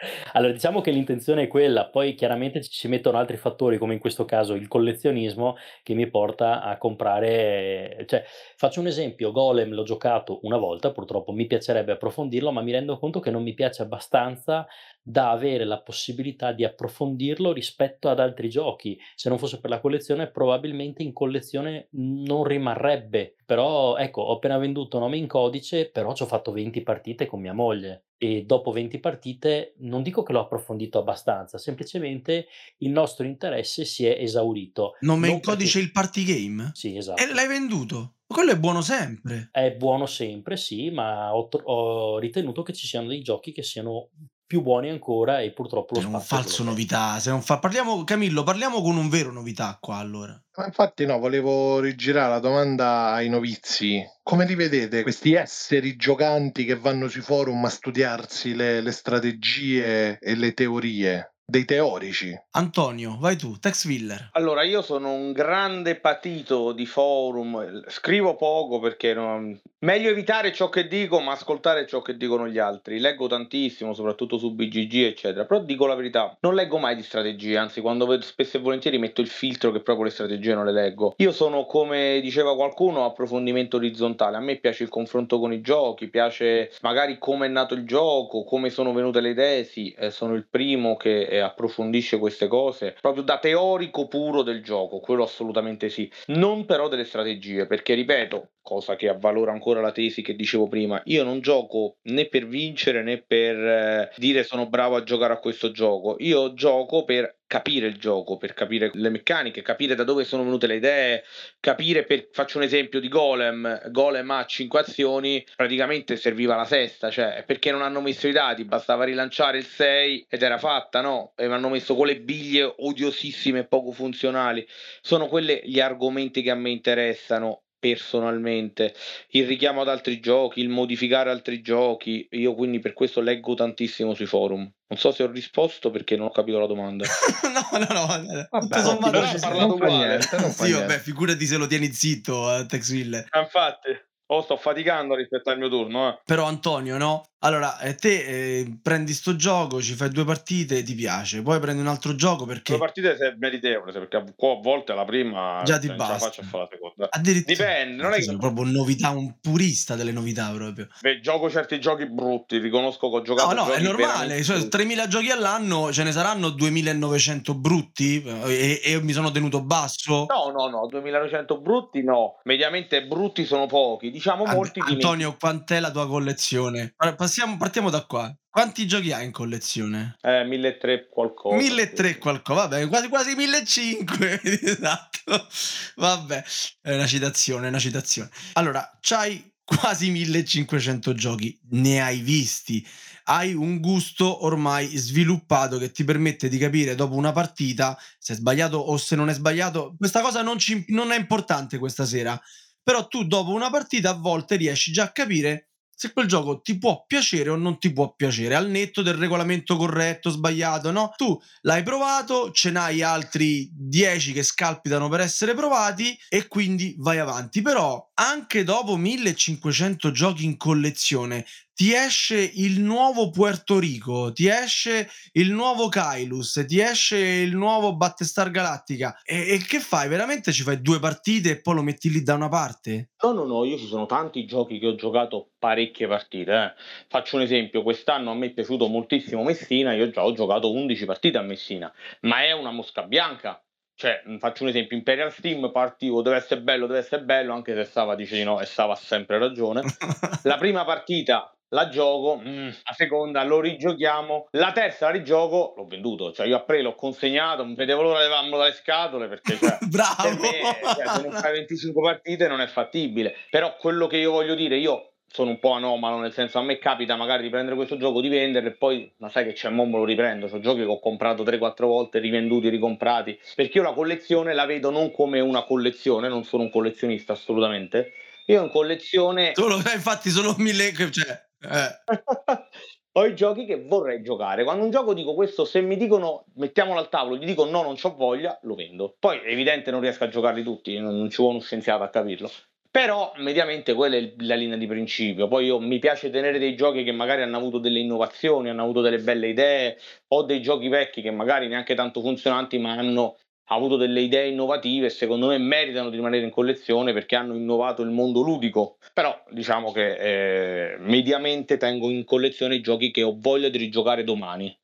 allora, diciamo che l'intenzione è quella, poi chiaramente ci si mettono altri fattori, come in questo caso il collezionismo, che mi porta a comprare. Cioè, faccio un esempio: Golem l'ho giocato una volta, purtroppo mi piacerebbe approfondirlo, ma mi rendo conto che non mi piace abbastanza da avere la possibilità di approfondirlo rispetto ad altri giochi. Se non fosse per la collezione, probabilmente in collezione non rimarrebbe. Però, ecco, ho appena venduto nome in codice, però ci ho fatto 20 partite con mia moglie. e dopo 20 partite non dico che l'ho approfondito abbastanza, semplicemente il nostro interesse si è esaurito. Non mi Non incodice perché il party game? Sì, E esatto. l'hai venduto? Quello è buono sempre. È buono sempre, sì, ma ho, ho ritenuto che ci siano dei giochi che siano più buoni ancora e purtroppo lo Per un è falso è. novità. Se non fa... Parliamo, Camillo, parliamo con un vero novità qua allora. Ma infatti no, volevo rigirare la domanda ai novizi. Come li vedete questi esseri giocanti che vanno sui forum a studiarsi le, le strategie e le teorie? Dei teorici. Antonio, vai tu, Tex Willer. Allora, io sono un grande patito di forum, scrivo poco perché non- meglio evitare ciò che dico, ma ascoltare ciò che dicono gli altri. Leggo tantissimo, soprattutto su BGG, eccetera. Però dico la verità, non leggo mai di strategie, anzi, quando vedo spesso e volentieri metto il filtro che proprio le strategie non le leggo. Io sono, come diceva qualcuno, approfondimento orizzontale. A me piace il confronto con i giochi, piace magari come è nato il gioco, come sono venute le. Sì, eh, sono il primo che eh, approfondisce queste cose proprio da teorico puro del gioco, quello assolutamente sì. Non però delle strategie, perché ripeto, cosa che avvalora ancora la tesi che dicevo prima, io non gioco né per vincere né per eh, dire sono bravo a giocare a questo gioco, io gioco per capire il gioco, per capire le meccaniche, capire da dove sono venute le idee, capire per faccio un esempio di Golem, Golem ha 5 azioni, praticamente serviva la sesta, cioè perché non hanno messo i dati, bastava rilanciare il 6 ed era fatta, no? E mi hanno messo quelle biglie odiosissime e poco funzionali. Sono quelli gli argomenti che a me interessano personalmente, il richiamo ad altri giochi, il modificare altri giochi, io quindi per questo leggo tantissimo sui forum. Non so se ho risposto perché non ho capito la domanda. no, no, no. Tutto Vabbè, sommato però ci ha sta. parlato uguale. niente, non fa Sì, vabbè, figurati se lo tieni zitto, eh, Tex Willer. Ah, Infatti, oh, sto faticando rispetto al mio turno, eh. Però Antonio, no? Allora, eh, te eh, prendi sto gioco, ci fai due partite, ti piace, poi prendi un altro gioco Due perché partite se meritevole, se- perché a volte la prima già ti la basta. faccio a fare la seconda. Addirittura Dipende, non è che sono proprio novità, un purista delle novità proprio. Beh, gioco certi giochi brutti, riconosco che ho giocato No, no, è normale, cioè, brutti. 3000 giochi all'anno, ce ne saranno 2900 brutti eh, e, e mi sono tenuto basso. No, no, no, 2900 brutti no, mediamente brutti sono pochi, diciamo molti dimentichi. Antonio, quant'è la tua collezione? Allora, Passiamo, partiamo da qua. Quanti giochi hai in collezione? Eh, 1300 qualcosa. 1300 qualcosa, vabbè, quasi quasi 1500, esatto. Vabbè, è una citazione, è una citazione. Allora, c'hai quasi 1500 giochi, ne hai visti. Hai un gusto ormai sviluppato che ti permette di capire dopo una partita se è sbagliato o se non è sbagliato. Questa cosa non, ci- non è importante questa sera, però tu dopo una partita a volte riesci già a capire se quel gioco ti può piacere o non ti può piacere, al netto del regolamento corretto, sbagliato, no? Tu l'hai provato, ce n'hai altri 10 che scalpitano per essere provati e quindi vai avanti. Però anche dopo 1500 giochi in collezione ti esce il nuovo Puerto Rico, ti esce il nuovo Kailus, ti esce il nuovo Battestar Galactica e, e che fai? Veramente ci fai due partite e poi lo metti lì da una parte? No, no, no, io ci sono tanti giochi che ho giocato parecchie partite. eh. Faccio un esempio, quest'anno a me è piaciuto moltissimo Messina, io già ho giocato 11 partite a Messina, ma è una mosca bianca. Cioè, mh, faccio un esempio, Imperial Steam partivo, deve essere bello, deve essere bello, anche se Sava dice di no e Sava ha sempre ragione. La prima partita la gioco, mm, la seconda lo rigiochiamo, la terza la rigioco, l'ho venduto, cioè io a pre l'ho consegnato, non vedevo l'ora di levarmelo dalle scatole perché cioè, per me cioè, se non fai 25 partite non è fattibile. Però quello che io voglio dire, io sono un po' anomalo, nel senso a me capita magari di prendere questo gioco, di venderlo e poi, ma sai che c'è, mo me lo riprendo, sono giochi che ho comprato 3-4 volte, rivenduti, ricomprati, perché io la collezione la vedo non come una collezione, non sono un collezionista assolutamente, io in collezione Solo, eh, infatti, solo mille. Cioè. ho i giochi che vorrei giocare. Quando un gioco dico questo, se mi dicono mettiamolo al tavolo, gli dico no, non c'ho voglia, lo vendo. Poi è evidente non riesco a giocarli tutti, non, non ci vuole uno scienziato a capirlo. Però mediamente quella è la linea di principio. Poi io mi piace tenere dei giochi che magari hanno avuto delle innovazioni, hanno avuto delle belle idee, o dei giochi vecchi che magari neanche tanto funzionanti, ma hanno avuto delle idee innovative e secondo me meritano di rimanere in collezione perché hanno innovato il mondo ludico. Però diciamo che eh, mediamente tengo in collezione i giochi che ho voglia di rigiocare domani.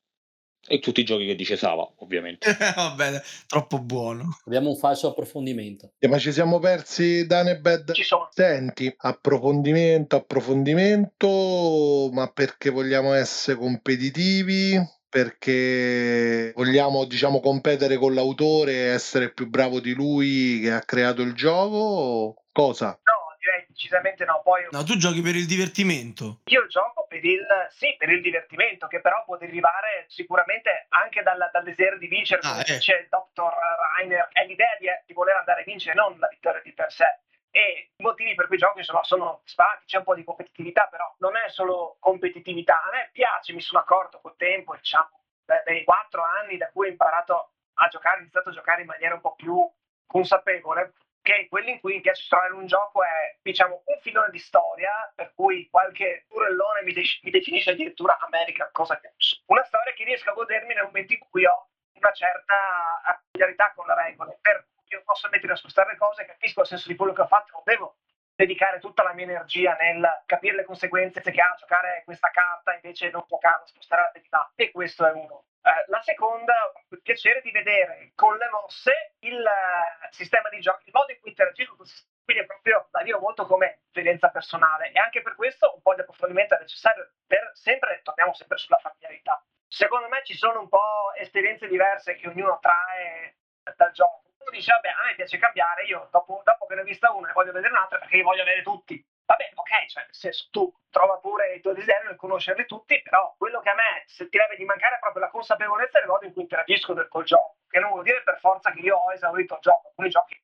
E tutti i giochi che dice Sava, ovviamente. Vabbè, troppo buono. Abbiamo un falso approfondimento. Eh, ma ci siamo persi Danebed? Ci sono. Senti, approfondimento, approfondimento, ma perché vogliamo essere competitivi? Perché vogliamo, diciamo, competere con l'autore e essere più bravo di lui che ha creato il gioco? Cosa? No, direi decisamente no. Poi No, tu giochi per il divertimento. io gioco per il, sì, per il divertimento, che però può derivare sicuramente anche dal, dal desiderio di vincere, come Ah, eh. dice il dottor Rainer, è l'idea di, di voler andare a vincere, non la vittoria di per sé. E i motivi per cui gioco insomma, sono svariati, c'è un po' di competitività, però non è solo competitività. A me piace, mi sono accorto col tempo, diciamo, dai- quattro anni da cui ho imparato a giocare, ho iniziato a giocare in maniera un po' più consapevole, che quelli in cui mi piace trovare un gioco è, diciamo, un filone di storia, per cui qualche turellone mi, de- mi definisce addirittura America, cosa che una storia che riesco a godermi nel momento in cui ho una certa familiarità con le regole, per io posso mettere a spostare le cose, capisco il senso di quello che ho fatto, non devo dedicare tutta la mia energia nel capire le conseguenze che ha giocare questa carta invece non giocarla, spostare l'attività e questo è uno. Eh, la seconda, il piacere di vedere con le mosse il eh, sistema di gioco, il modo in cui interagisco con il sistema, quindi è proprio la vivo molto come esperienza personale e anche per questo un po' di approfondimento è necessario per sempre, torniamo sempre sulla familiarità. Secondo me ci sono un po' esperienze diverse che ognuno trae dal gioco. Uno dice, vabbè, a me piace cambiare, io dopo, dopo che ne ho vista una ne voglio vedere un'altra perché li voglio avere tutti. Vabbè, ok, cioè senso tu trova pure il tuo desiderio nel conoscerli tutti, però quello che a me sentirebbe di mancare è proprio la consapevolezza del modo in cui interagisco del- col gioco, che non vuol dire per forza che io ho esaurito il gioco, alcuni giochi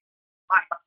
mai, ma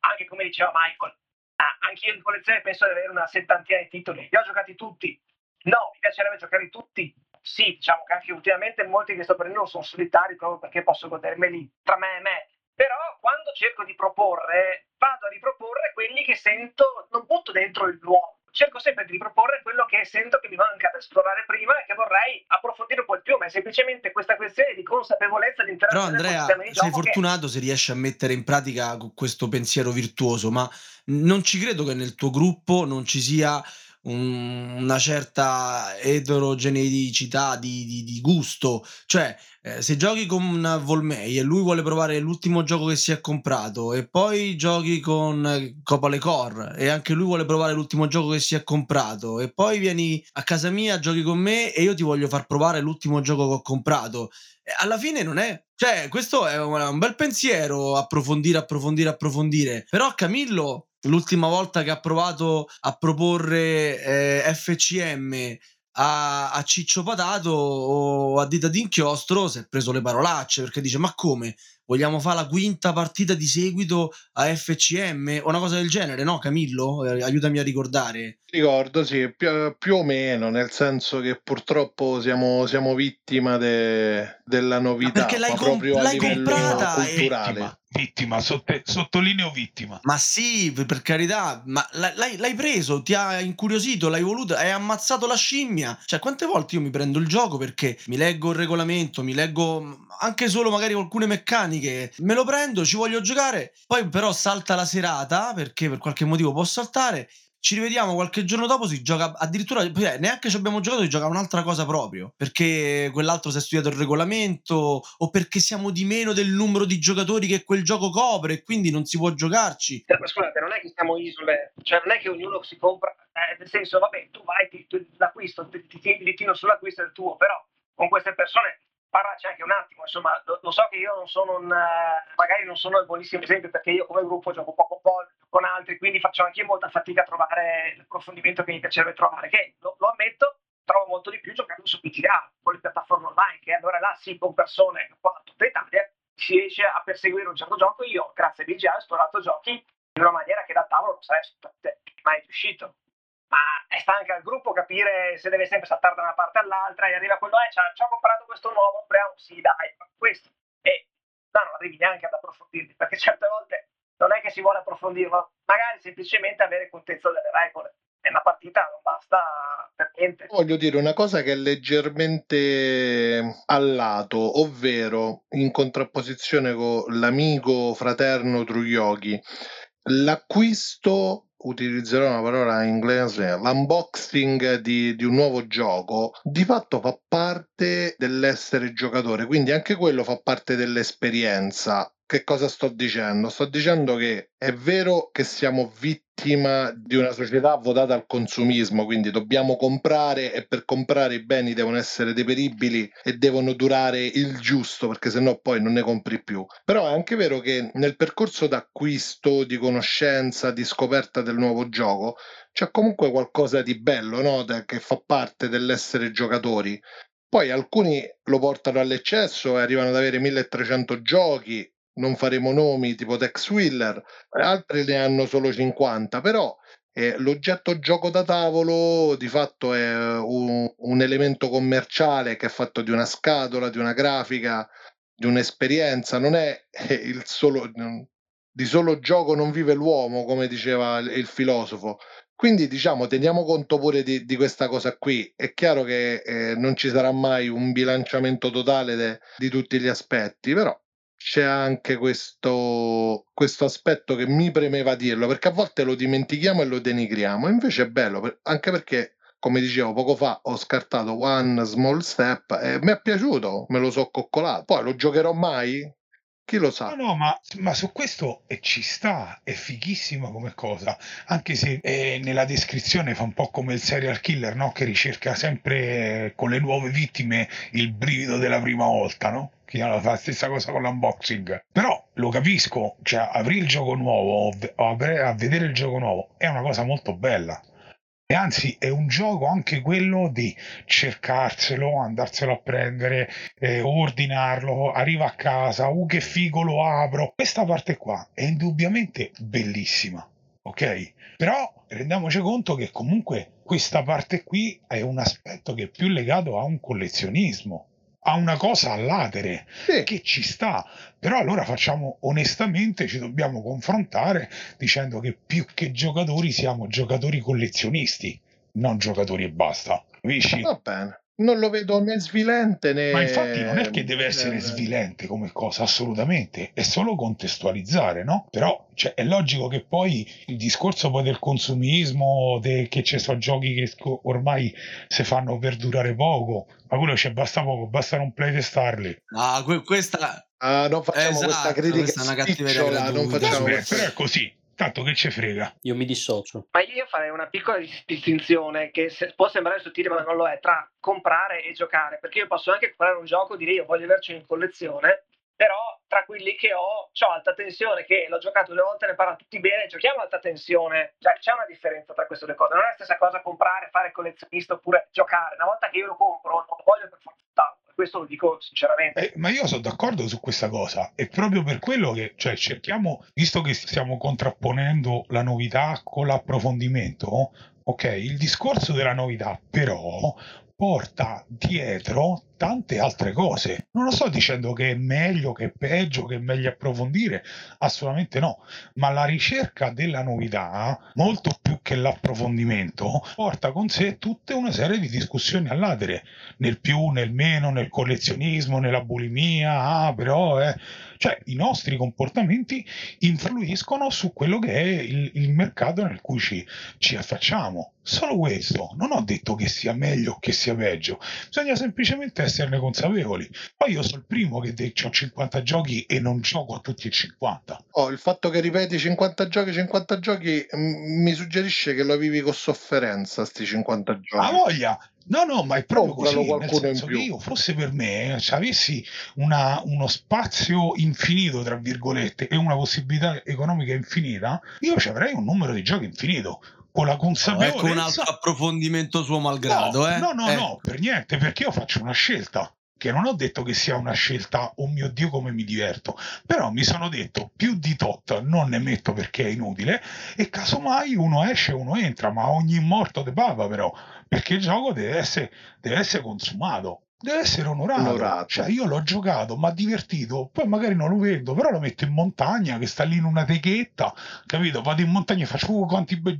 anche come diceva Michael, ah, anche io in collezione penso di avere una settantina di titoli, li ho giocati tutti, no, mi piacerebbe giocarli tutti, sì, diciamo che anche ultimamente molti che sto prendendo sono solitari proprio perché posso godermeli tra me e me, però quando cerco di proporre, vado a riproporre quelli che sento, non butto dentro il nuovo, cerco sempre di riproporre quello che sento che mi manca da esplorare prima e che vorrei approfondire un po' di più, ma è semplicemente questa questione di consapevolezza di Però con il Andrea, di sei gioco che fortunato se riesci a mettere in pratica questo pensiero virtuoso, ma non ci credo che nel tuo gruppo non ci sia una certa eterogeneità di, di- di gusto. Cioè, eh, se giochi con Volmei e lui vuole provare l'ultimo gioco che si è comprato e poi giochi con eh, Copale Core e anche lui vuole provare l'ultimo gioco che si è comprato e poi vieni a casa mia, giochi con me e io ti voglio far provare l'ultimo gioco che ho comprato. Alla fine non è. Cioè, questo è un, bel pensiero, approfondire, approfondire, approfondire. Però Camillo, l'ultima volta che ha provato a proporre eh, FCM a, a Ciccio Patato o a Dita d'Inchiostro, si è preso le parolacce perché dice: Ma come? Vogliamo fare la quinta partita di seguito a FCM o una cosa del genere, no, Camillo? Eh, aiutami a ricordare. Ricordo, sì, più, più o meno, nel senso che purtroppo siamo, siamo vittima de- della novità, perché l'hai com- proprio a l'hai livello comprata culturale. Vittima, sotte- sottolineo vittima. Ma sì, per carità, ma l'hai- l'hai, preso, ti ha incuriosito, l'hai voluto, hai ammazzato la scimmia. Cioè, quante volte io mi prendo il gioco perché mi leggo il regolamento, mi leggo anche solo magari alcune meccaniche, me lo prendo, ci voglio giocare, poi però salta la serata perché per qualche motivo può saltare. Ci rivediamo qualche giorno dopo, si gioca addirittura, cioè, neanche ci abbiamo giocato, si gioca un'altra cosa proprio, perché quell'altro si è studiato il regolamento o perché siamo di meno del numero di giocatori che quel gioco copre e quindi non si può giocarci. Cioè, scusate, non è che siamo isole, cioè non è che ognuno si compra, eh, nel senso, vabbè, tu vai, ti, tu, l'acquisto, ti, ti, ti, ti sull'acquisto è il tuo, però con queste persone parlarci anche un attimo, insomma, lo, lo so che io non sono un, eh, magari non sono il buonissimo esempio perché io come gruppo gioco poco con con altri, quindi faccio anche molta fatica a trovare l'approfondimento che mi piacerebbe trovare, che lo, lo ammetto, trovo molto di più giocando su PGA, con le piattaforme online, che allora là sì, con persone po' da tutta Italia, si riesce a perseguire un certo gioco. Io, grazie a BGA, ho esplorato giochi in una maniera che da tavolo non sarei mai riuscito. Ma sta anche al gruppo capire se deve sempre saltare da una parte all'altra e arriva quello, eh, ci ho comprato questo nuovo, proviamo, sì dai, questo. E no, non arrivi neanche ad approfondirli, perché certe volte non è che si vuole approfondirlo, magari semplicemente avere contezza delle regole. E una partita non basta per niente. Voglio dire una cosa che è leggermente a lato, ovvero in contrapposizione con l'amico fraterno Truiochi. L'acquisto utilizzerò una parola inglese, l'unboxing di, di un nuovo gioco, di fatto fa parte dell'essere giocatore, quindi anche quello fa parte dell'esperienza. Che cosa sto dicendo? Sto dicendo che è vero che siamo vittima di una società votata al consumismo, quindi dobbiamo comprare e per comprare i beni devono essere deperibili e devono durare il giusto, perché sennò poi non ne compri più. Però è anche vero che nel percorso d'acquisto, di conoscenza, di scoperta del nuovo gioco, c'è comunque qualcosa di bello, no? che fa parte dell'essere giocatori. Poi alcuni lo portano all'eccesso e arrivano ad avere 1300 giochi non faremo nomi tipo Tex Wheeler, altri ne hanno solo 50, però eh, l'oggetto gioco da tavolo di fatto è un, un, elemento commerciale che è fatto di una scatola, di una grafica, di un'esperienza, non è eh, il solo, di solo gioco non vive l'uomo, come diceva il, il filosofo. Quindi diciamo, teniamo conto pure di, di, questa cosa qui. È chiaro che eh, non ci sarà mai un bilanciamento totale de, di tutti gli aspetti, però c'è anche questo, questo aspetto che mi premeva dirlo, perché a volte lo dimentichiamo e lo denigriamo, invece è bello, anche perché, come dicevo poco fa, ho scartato One Small Step e mi è piaciuto, me lo so coccolato. Poi lo giocherò mai? Chi lo sa? No, no, ma, ma su questo eh, ci sta, è fighissima come cosa, anche se eh, nella descrizione fa un po' come il serial killer, no? Che ricerca sempre eh, con le nuove vittime il brivido della prima volta, no? Che fa la stessa cosa con l'unboxing. Però lo capisco, cioè aprire il gioco nuovo o a vedere il gioco nuovo è una cosa molto bella. E anzi, è un gioco anche quello di cercarselo, andarselo a prendere, eh, ordinarlo, arriva a casa, uh che figo lo apro. Questa parte qua è indubbiamente bellissima, ok? Però rendiamoci conto che comunque questa parte qui è un aspetto che è più legato a un collezionismo a una cosa all'atere sì. che ci sta, però allora facciamo onestamente, ci dobbiamo confrontare dicendo che più che giocatori siamo giocatori collezionisti, non giocatori e basta. Capisci? Va bene non lo vedo né svilente né. Ma infatti non è che deve essere svilente come cosa, assolutamente, è solo contestualizzare, no? Però cioè, è logico che poi il discorso poi del consumismo, de... che ci sono giochi che ormai si fanno per durare poco, ma quello ci basta poco, basta non playtestarli. Ah, que- questa. Ah, non facciamo esatto, questa critica questa è una cattiveria non facciamo Però è così Tanto che ci frega. Io mi dissocio. Ma io farei una piccola distinzione che se, può sembrare sottile ma non lo è tra comprare e giocare, perché io posso anche comprare un gioco, dire io voglio averci in collezione, però tra quelli che ho, ho alta tensione, che l'ho giocato due volte, ne parlano tutti bene, giochiamo alta tensione, cioè c'è una differenza tra queste due cose, non è la stessa cosa comprare, fare collezionista oppure giocare, una volta che io lo compro non lo voglio per forza questo lo dico sinceramente. Eh, ma io sono d'accordo su questa cosa, è proprio per quello che cioè, cerchiamo, visto che stiamo contrapponendo la novità con l'approfondimento, ok, il discorso della novità però porta dietro tante altre cose. Non lo sto dicendo che è meglio, che è peggio, che è meglio approfondire, assolutamente no, ma la ricerca della novità, molto più che l'approfondimento, porta con sé tutta una serie di discussioni all'atere, nel più, nel meno, nel collezionismo, nella bulimia, ah però eh. cioè i nostri comportamenti influiscono su quello che è il, il mercato nel cui ci, ci affacciamo. Solo questo, non ho detto che sia meglio o che sia peggio, bisogna semplicemente esserne consapevoli. Poi io sono il primo che ho 50 giochi e non gioco a tutti e 50. Oh, il fatto che ripeti 50 giochi, 50 giochi m- mi suggerisce che lo vivi con sofferenza, sti 50 giochi. Ha voglia! No, no, ma è proprio Compralo così, nel senso che io fosse per me, se avessi una, uno spazio infinito, tra virgolette, e una possibilità economica infinita, io ci avrei un numero di giochi infinito con la consapevolezza. Ecco un altro approfondimento suo malgrado, no, eh? No, no, eh. no, per niente, perché io faccio una scelta. Che non ho detto che sia una scelta, oh mio Dio, come mi diverto, però mi sono detto più di tot non ne metto perché è inutile, e casomai uno esce, uno entra, ma ogni morto de papa, però, perché il gioco deve essere, deve essere consumato deve essere onorato. onorato. Cioè, io l'ho giocato, mi ha divertito, poi magari non lo vedo, però lo metto in montagna, che sta lì in una techetta, capito? Vado in montagna e faccio oh, quanti be-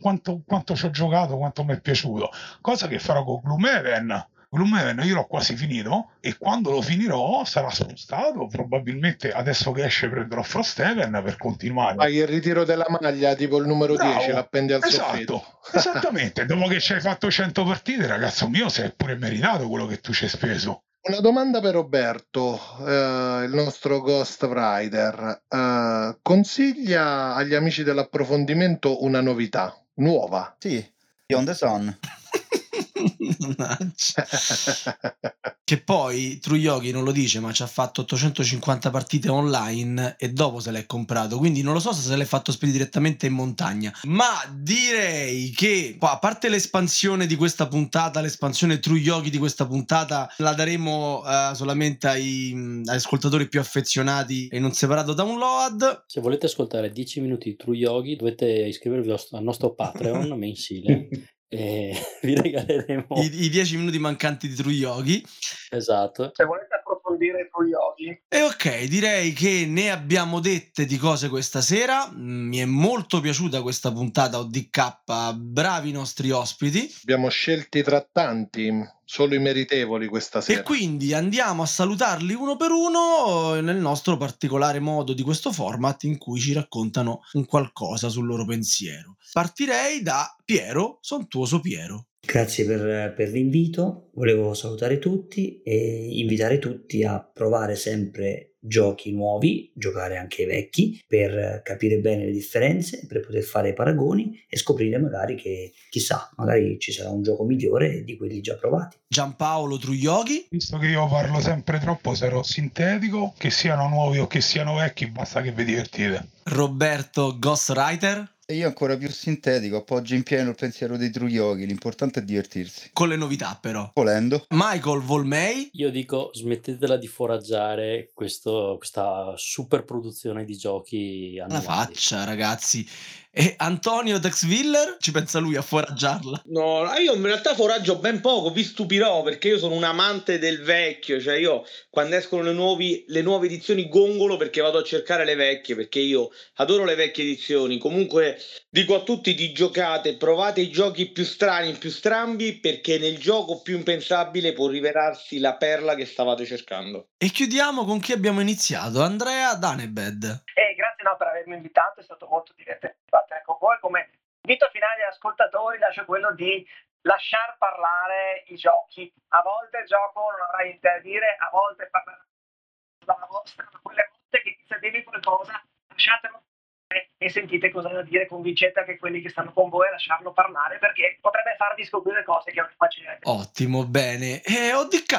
quanto, quanto ci ho giocato, quanto mi è piaciuto. Cosa che farò con Gloomhaven Gloomhaven io l'ho quasi finito e quando lo finirò sarà spostato, probabilmente adesso che esce prenderò Frosthaven per continuare. Fai il ritiro della maglia, tipo il numero Bravo, 10, l'appendi al esatto, soffitto. Esattamente, dopo che ci hai fatto 100 partite, ragazzo mio, sei pure meritato quello che tu ci hai speso. Una domanda per Roberto, eh, il nostro Ghost Rider. Eh, consiglia agli amici dell'approfondimento una novità nuova. Sì, Beyond the Sun. Che poi True Yogi non lo dice, ma ci ha fatto 850 partite online e dopo se l'è comprato. Quindi non lo so se se l'è fatto spedire direttamente in montagna. Ma direi che, a parte l'espansione di questa puntata, l'espansione True Yogi di questa puntata, la daremo uh, solamente ai, agli ascoltatori più affezionati in un separato download. Se volete ascoltare 10 minuti di True Yogi, dovete iscrivervi al nostro Patreon mensile e vi regaleremo I, i 10 minuti mancanti di True Yogi. Esatto. Se volete approfondire True Yogi. E ok, direi che ne abbiamo dette di cose questa sera. Mi è molto piaciuta questa puntata ODK, bravi i nostri ospiti. Abbiamo scelti tra tanti, solo i meritevoli questa sera. E quindi andiamo a salutarli uno per uno nel nostro particolare modo di questo format in cui ci raccontano un qualcosa sul loro pensiero. Partirei da Piero, sontuoso Piero. Grazie per, per, l'invito, volevo salutare tutti e invitare tutti a provare sempre giochi nuovi, giocare anche i vecchi per capire bene le differenze, per poter fare paragoni e scoprire magari che chissà, magari ci sarà un gioco migliore di quelli già provati. Giampaolo Truioghi. Visto che io parlo sempre troppo, sarò sintetico, che siano nuovi o che siano vecchi, basta che vi divertite. Roberto Ghostwriter. E io ancora più sintetico, appoggio in pieno il pensiero dei True Yogi, l'importante è divertirsi. Con le novità però. Volendo. Michael Volmei. Io dico smettetela di foraggiare questo, questa super produzione di giochi annuali. La faccia ragazzi. E Antonio Dexviller ci pensa lui a foraggiarla? No, io in realtà foraggio ben poco, vi stupirò perché io sono un amante del vecchio, cioè io quando escono le, nuovi, le nuove edizioni gongolo perché vado a cercare le vecchie, perché io adoro le vecchie edizioni. Comunque dico a tutti di giocate, provate i giochi più strani, più strambi, perché nel gioco più impensabile può rivelarsi la perla che stavate cercando. E chiudiamo con chi abbiamo iniziato, Andrea Danebed. Eh, grazie no, per avermi invitato, è stato molto divertente dibattere con voi. Come invito finale agli ascoltatori lascio quello di lasciar parlare i giochi. A volte il gioco non avrà niente da dire, a volte parlerà la vostra, ma quelle volte che a dirvi qualcosa, lasciatelo e sentite cosa da dire, convincete anche quelli che stanno con voi a lasciarlo parlare perché potrebbe farvi scoprire cose che non immaginerete. Ottimo, bene. E ODK,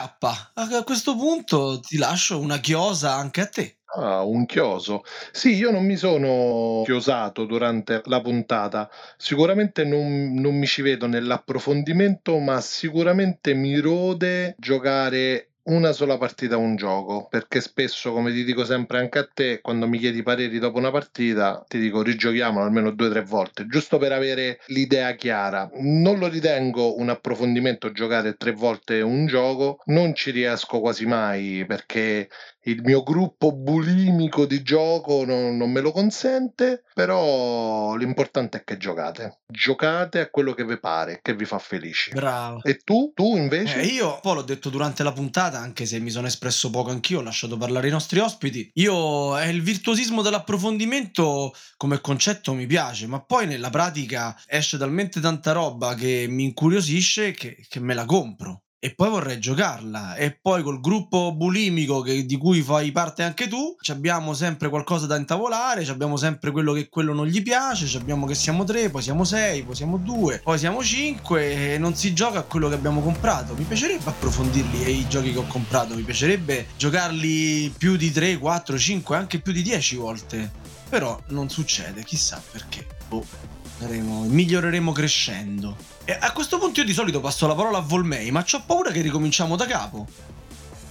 a questo punto ti lascio una chiosa anche a te. Ah, un chioso. Sì, io non mi sono chiosato durante la puntata. Sicuramente non, non mi ci vedo nell'approfondimento, ma sicuramente mi rode giocare una sola partita un gioco, perché spesso, come ti dico sempre anche a te, quando mi chiedi pareri dopo una partita, ti dico rigiochiamolo almeno due o tre volte, giusto per avere l'idea chiara. Non lo ritengo un approfondimento giocare tre volte un gioco, non ci riesco quasi mai perché il mio gruppo bulimico di gioco non, non, me lo consente, però l'importante è che giocate. Giocate a quello che vi pare, che vi fa felici. Bravo. E tu? Tu invece? Eh, io poi l'ho detto durante la puntata, anche se mi sono espresso poco anch'io, ho lasciato parlare i nostri ospiti. Io, è il virtuosismo dell'approfondimento come concetto mi piace, ma poi nella pratica esce talmente tanta roba che mi incuriosisce che, che me la compro e poi vorrei giocarla. E poi col gruppo bulimico che, di cui fai parte anche tu abbiamo sempre qualcosa da intavolare abbiamo sempre quello che quello non gli piace abbiamo che siamo tre poi siamo sei poi siamo due poi siamo cinque e non si gioca a quello che abbiamo comprato. Mi piacerebbe approfondirli e i giochi che ho comprato. Mi piacerebbe giocarli più di 3, 4, 5 anche più di 10 volte. Però non succede chissà perché. Boh miglioreremo crescendo. E a questo punto io di solito passo la parola a Volmei, ma ho paura che ricominciamo da capo.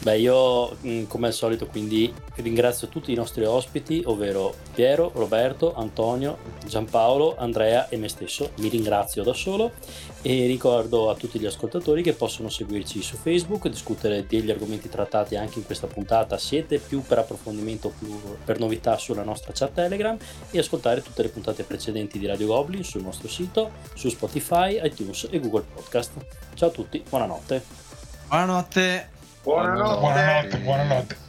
Beh, io mm, come al solito quindi ringrazio tutti i nostri ospiti, ovvero Piero, Roberto, Antonio, Giampaolo, Andrea e me stesso. Mi ringrazio da solo e ricordo a tutti gli ascoltatori che possono seguirci su Facebook, discutere degli argomenti trattati anche in questa puntata. Siete più per approfondimento, più per novità sulla nostra chat Telegram e ascoltare tutte le puntate precedenti di Radio Goblin sul nostro sito, su Spotify, iTunes e Google Podcast. Ciao a tutti, buonanotte. Buonanotte. Buonanotte. Buonanotte, buonanotte.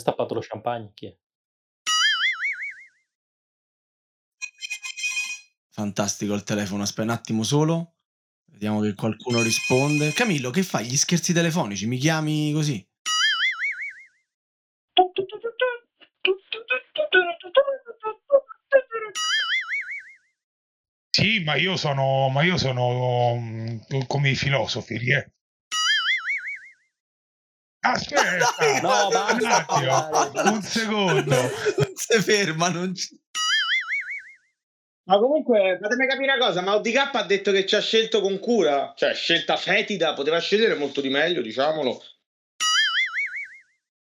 Ha stappato lo champagne, chi è? Fantastico il telefono, aspetta un attimo solo. Vediamo che qualcuno risponde. Camillo, che fai? Gli scherzi telefonici? Mi chiami così? Sì, ma io sono, ma io sono mm, come i filosofi, eh. Aspetta, No, un basta attimo, parlare. un secondo. Non si ferma, non ci... Ma comunque, fatemi capire una cosa, ma ODK ha detto che ci ha scelto con cura, cioè scelta fetida, poteva scegliere molto di meglio, diciamolo.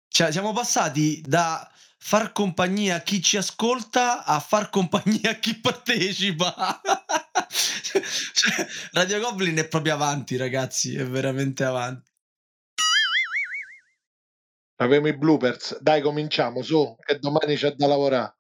Cioè, siamo passati da far compagnia a chi ci ascolta a far compagnia a chi partecipa. Cioè, Radio Goblin è proprio avanti, ragazzi, è veramente avanti. Abbiamo i bloopers. Dai, cominciamo su, che domani c'è da lavorare.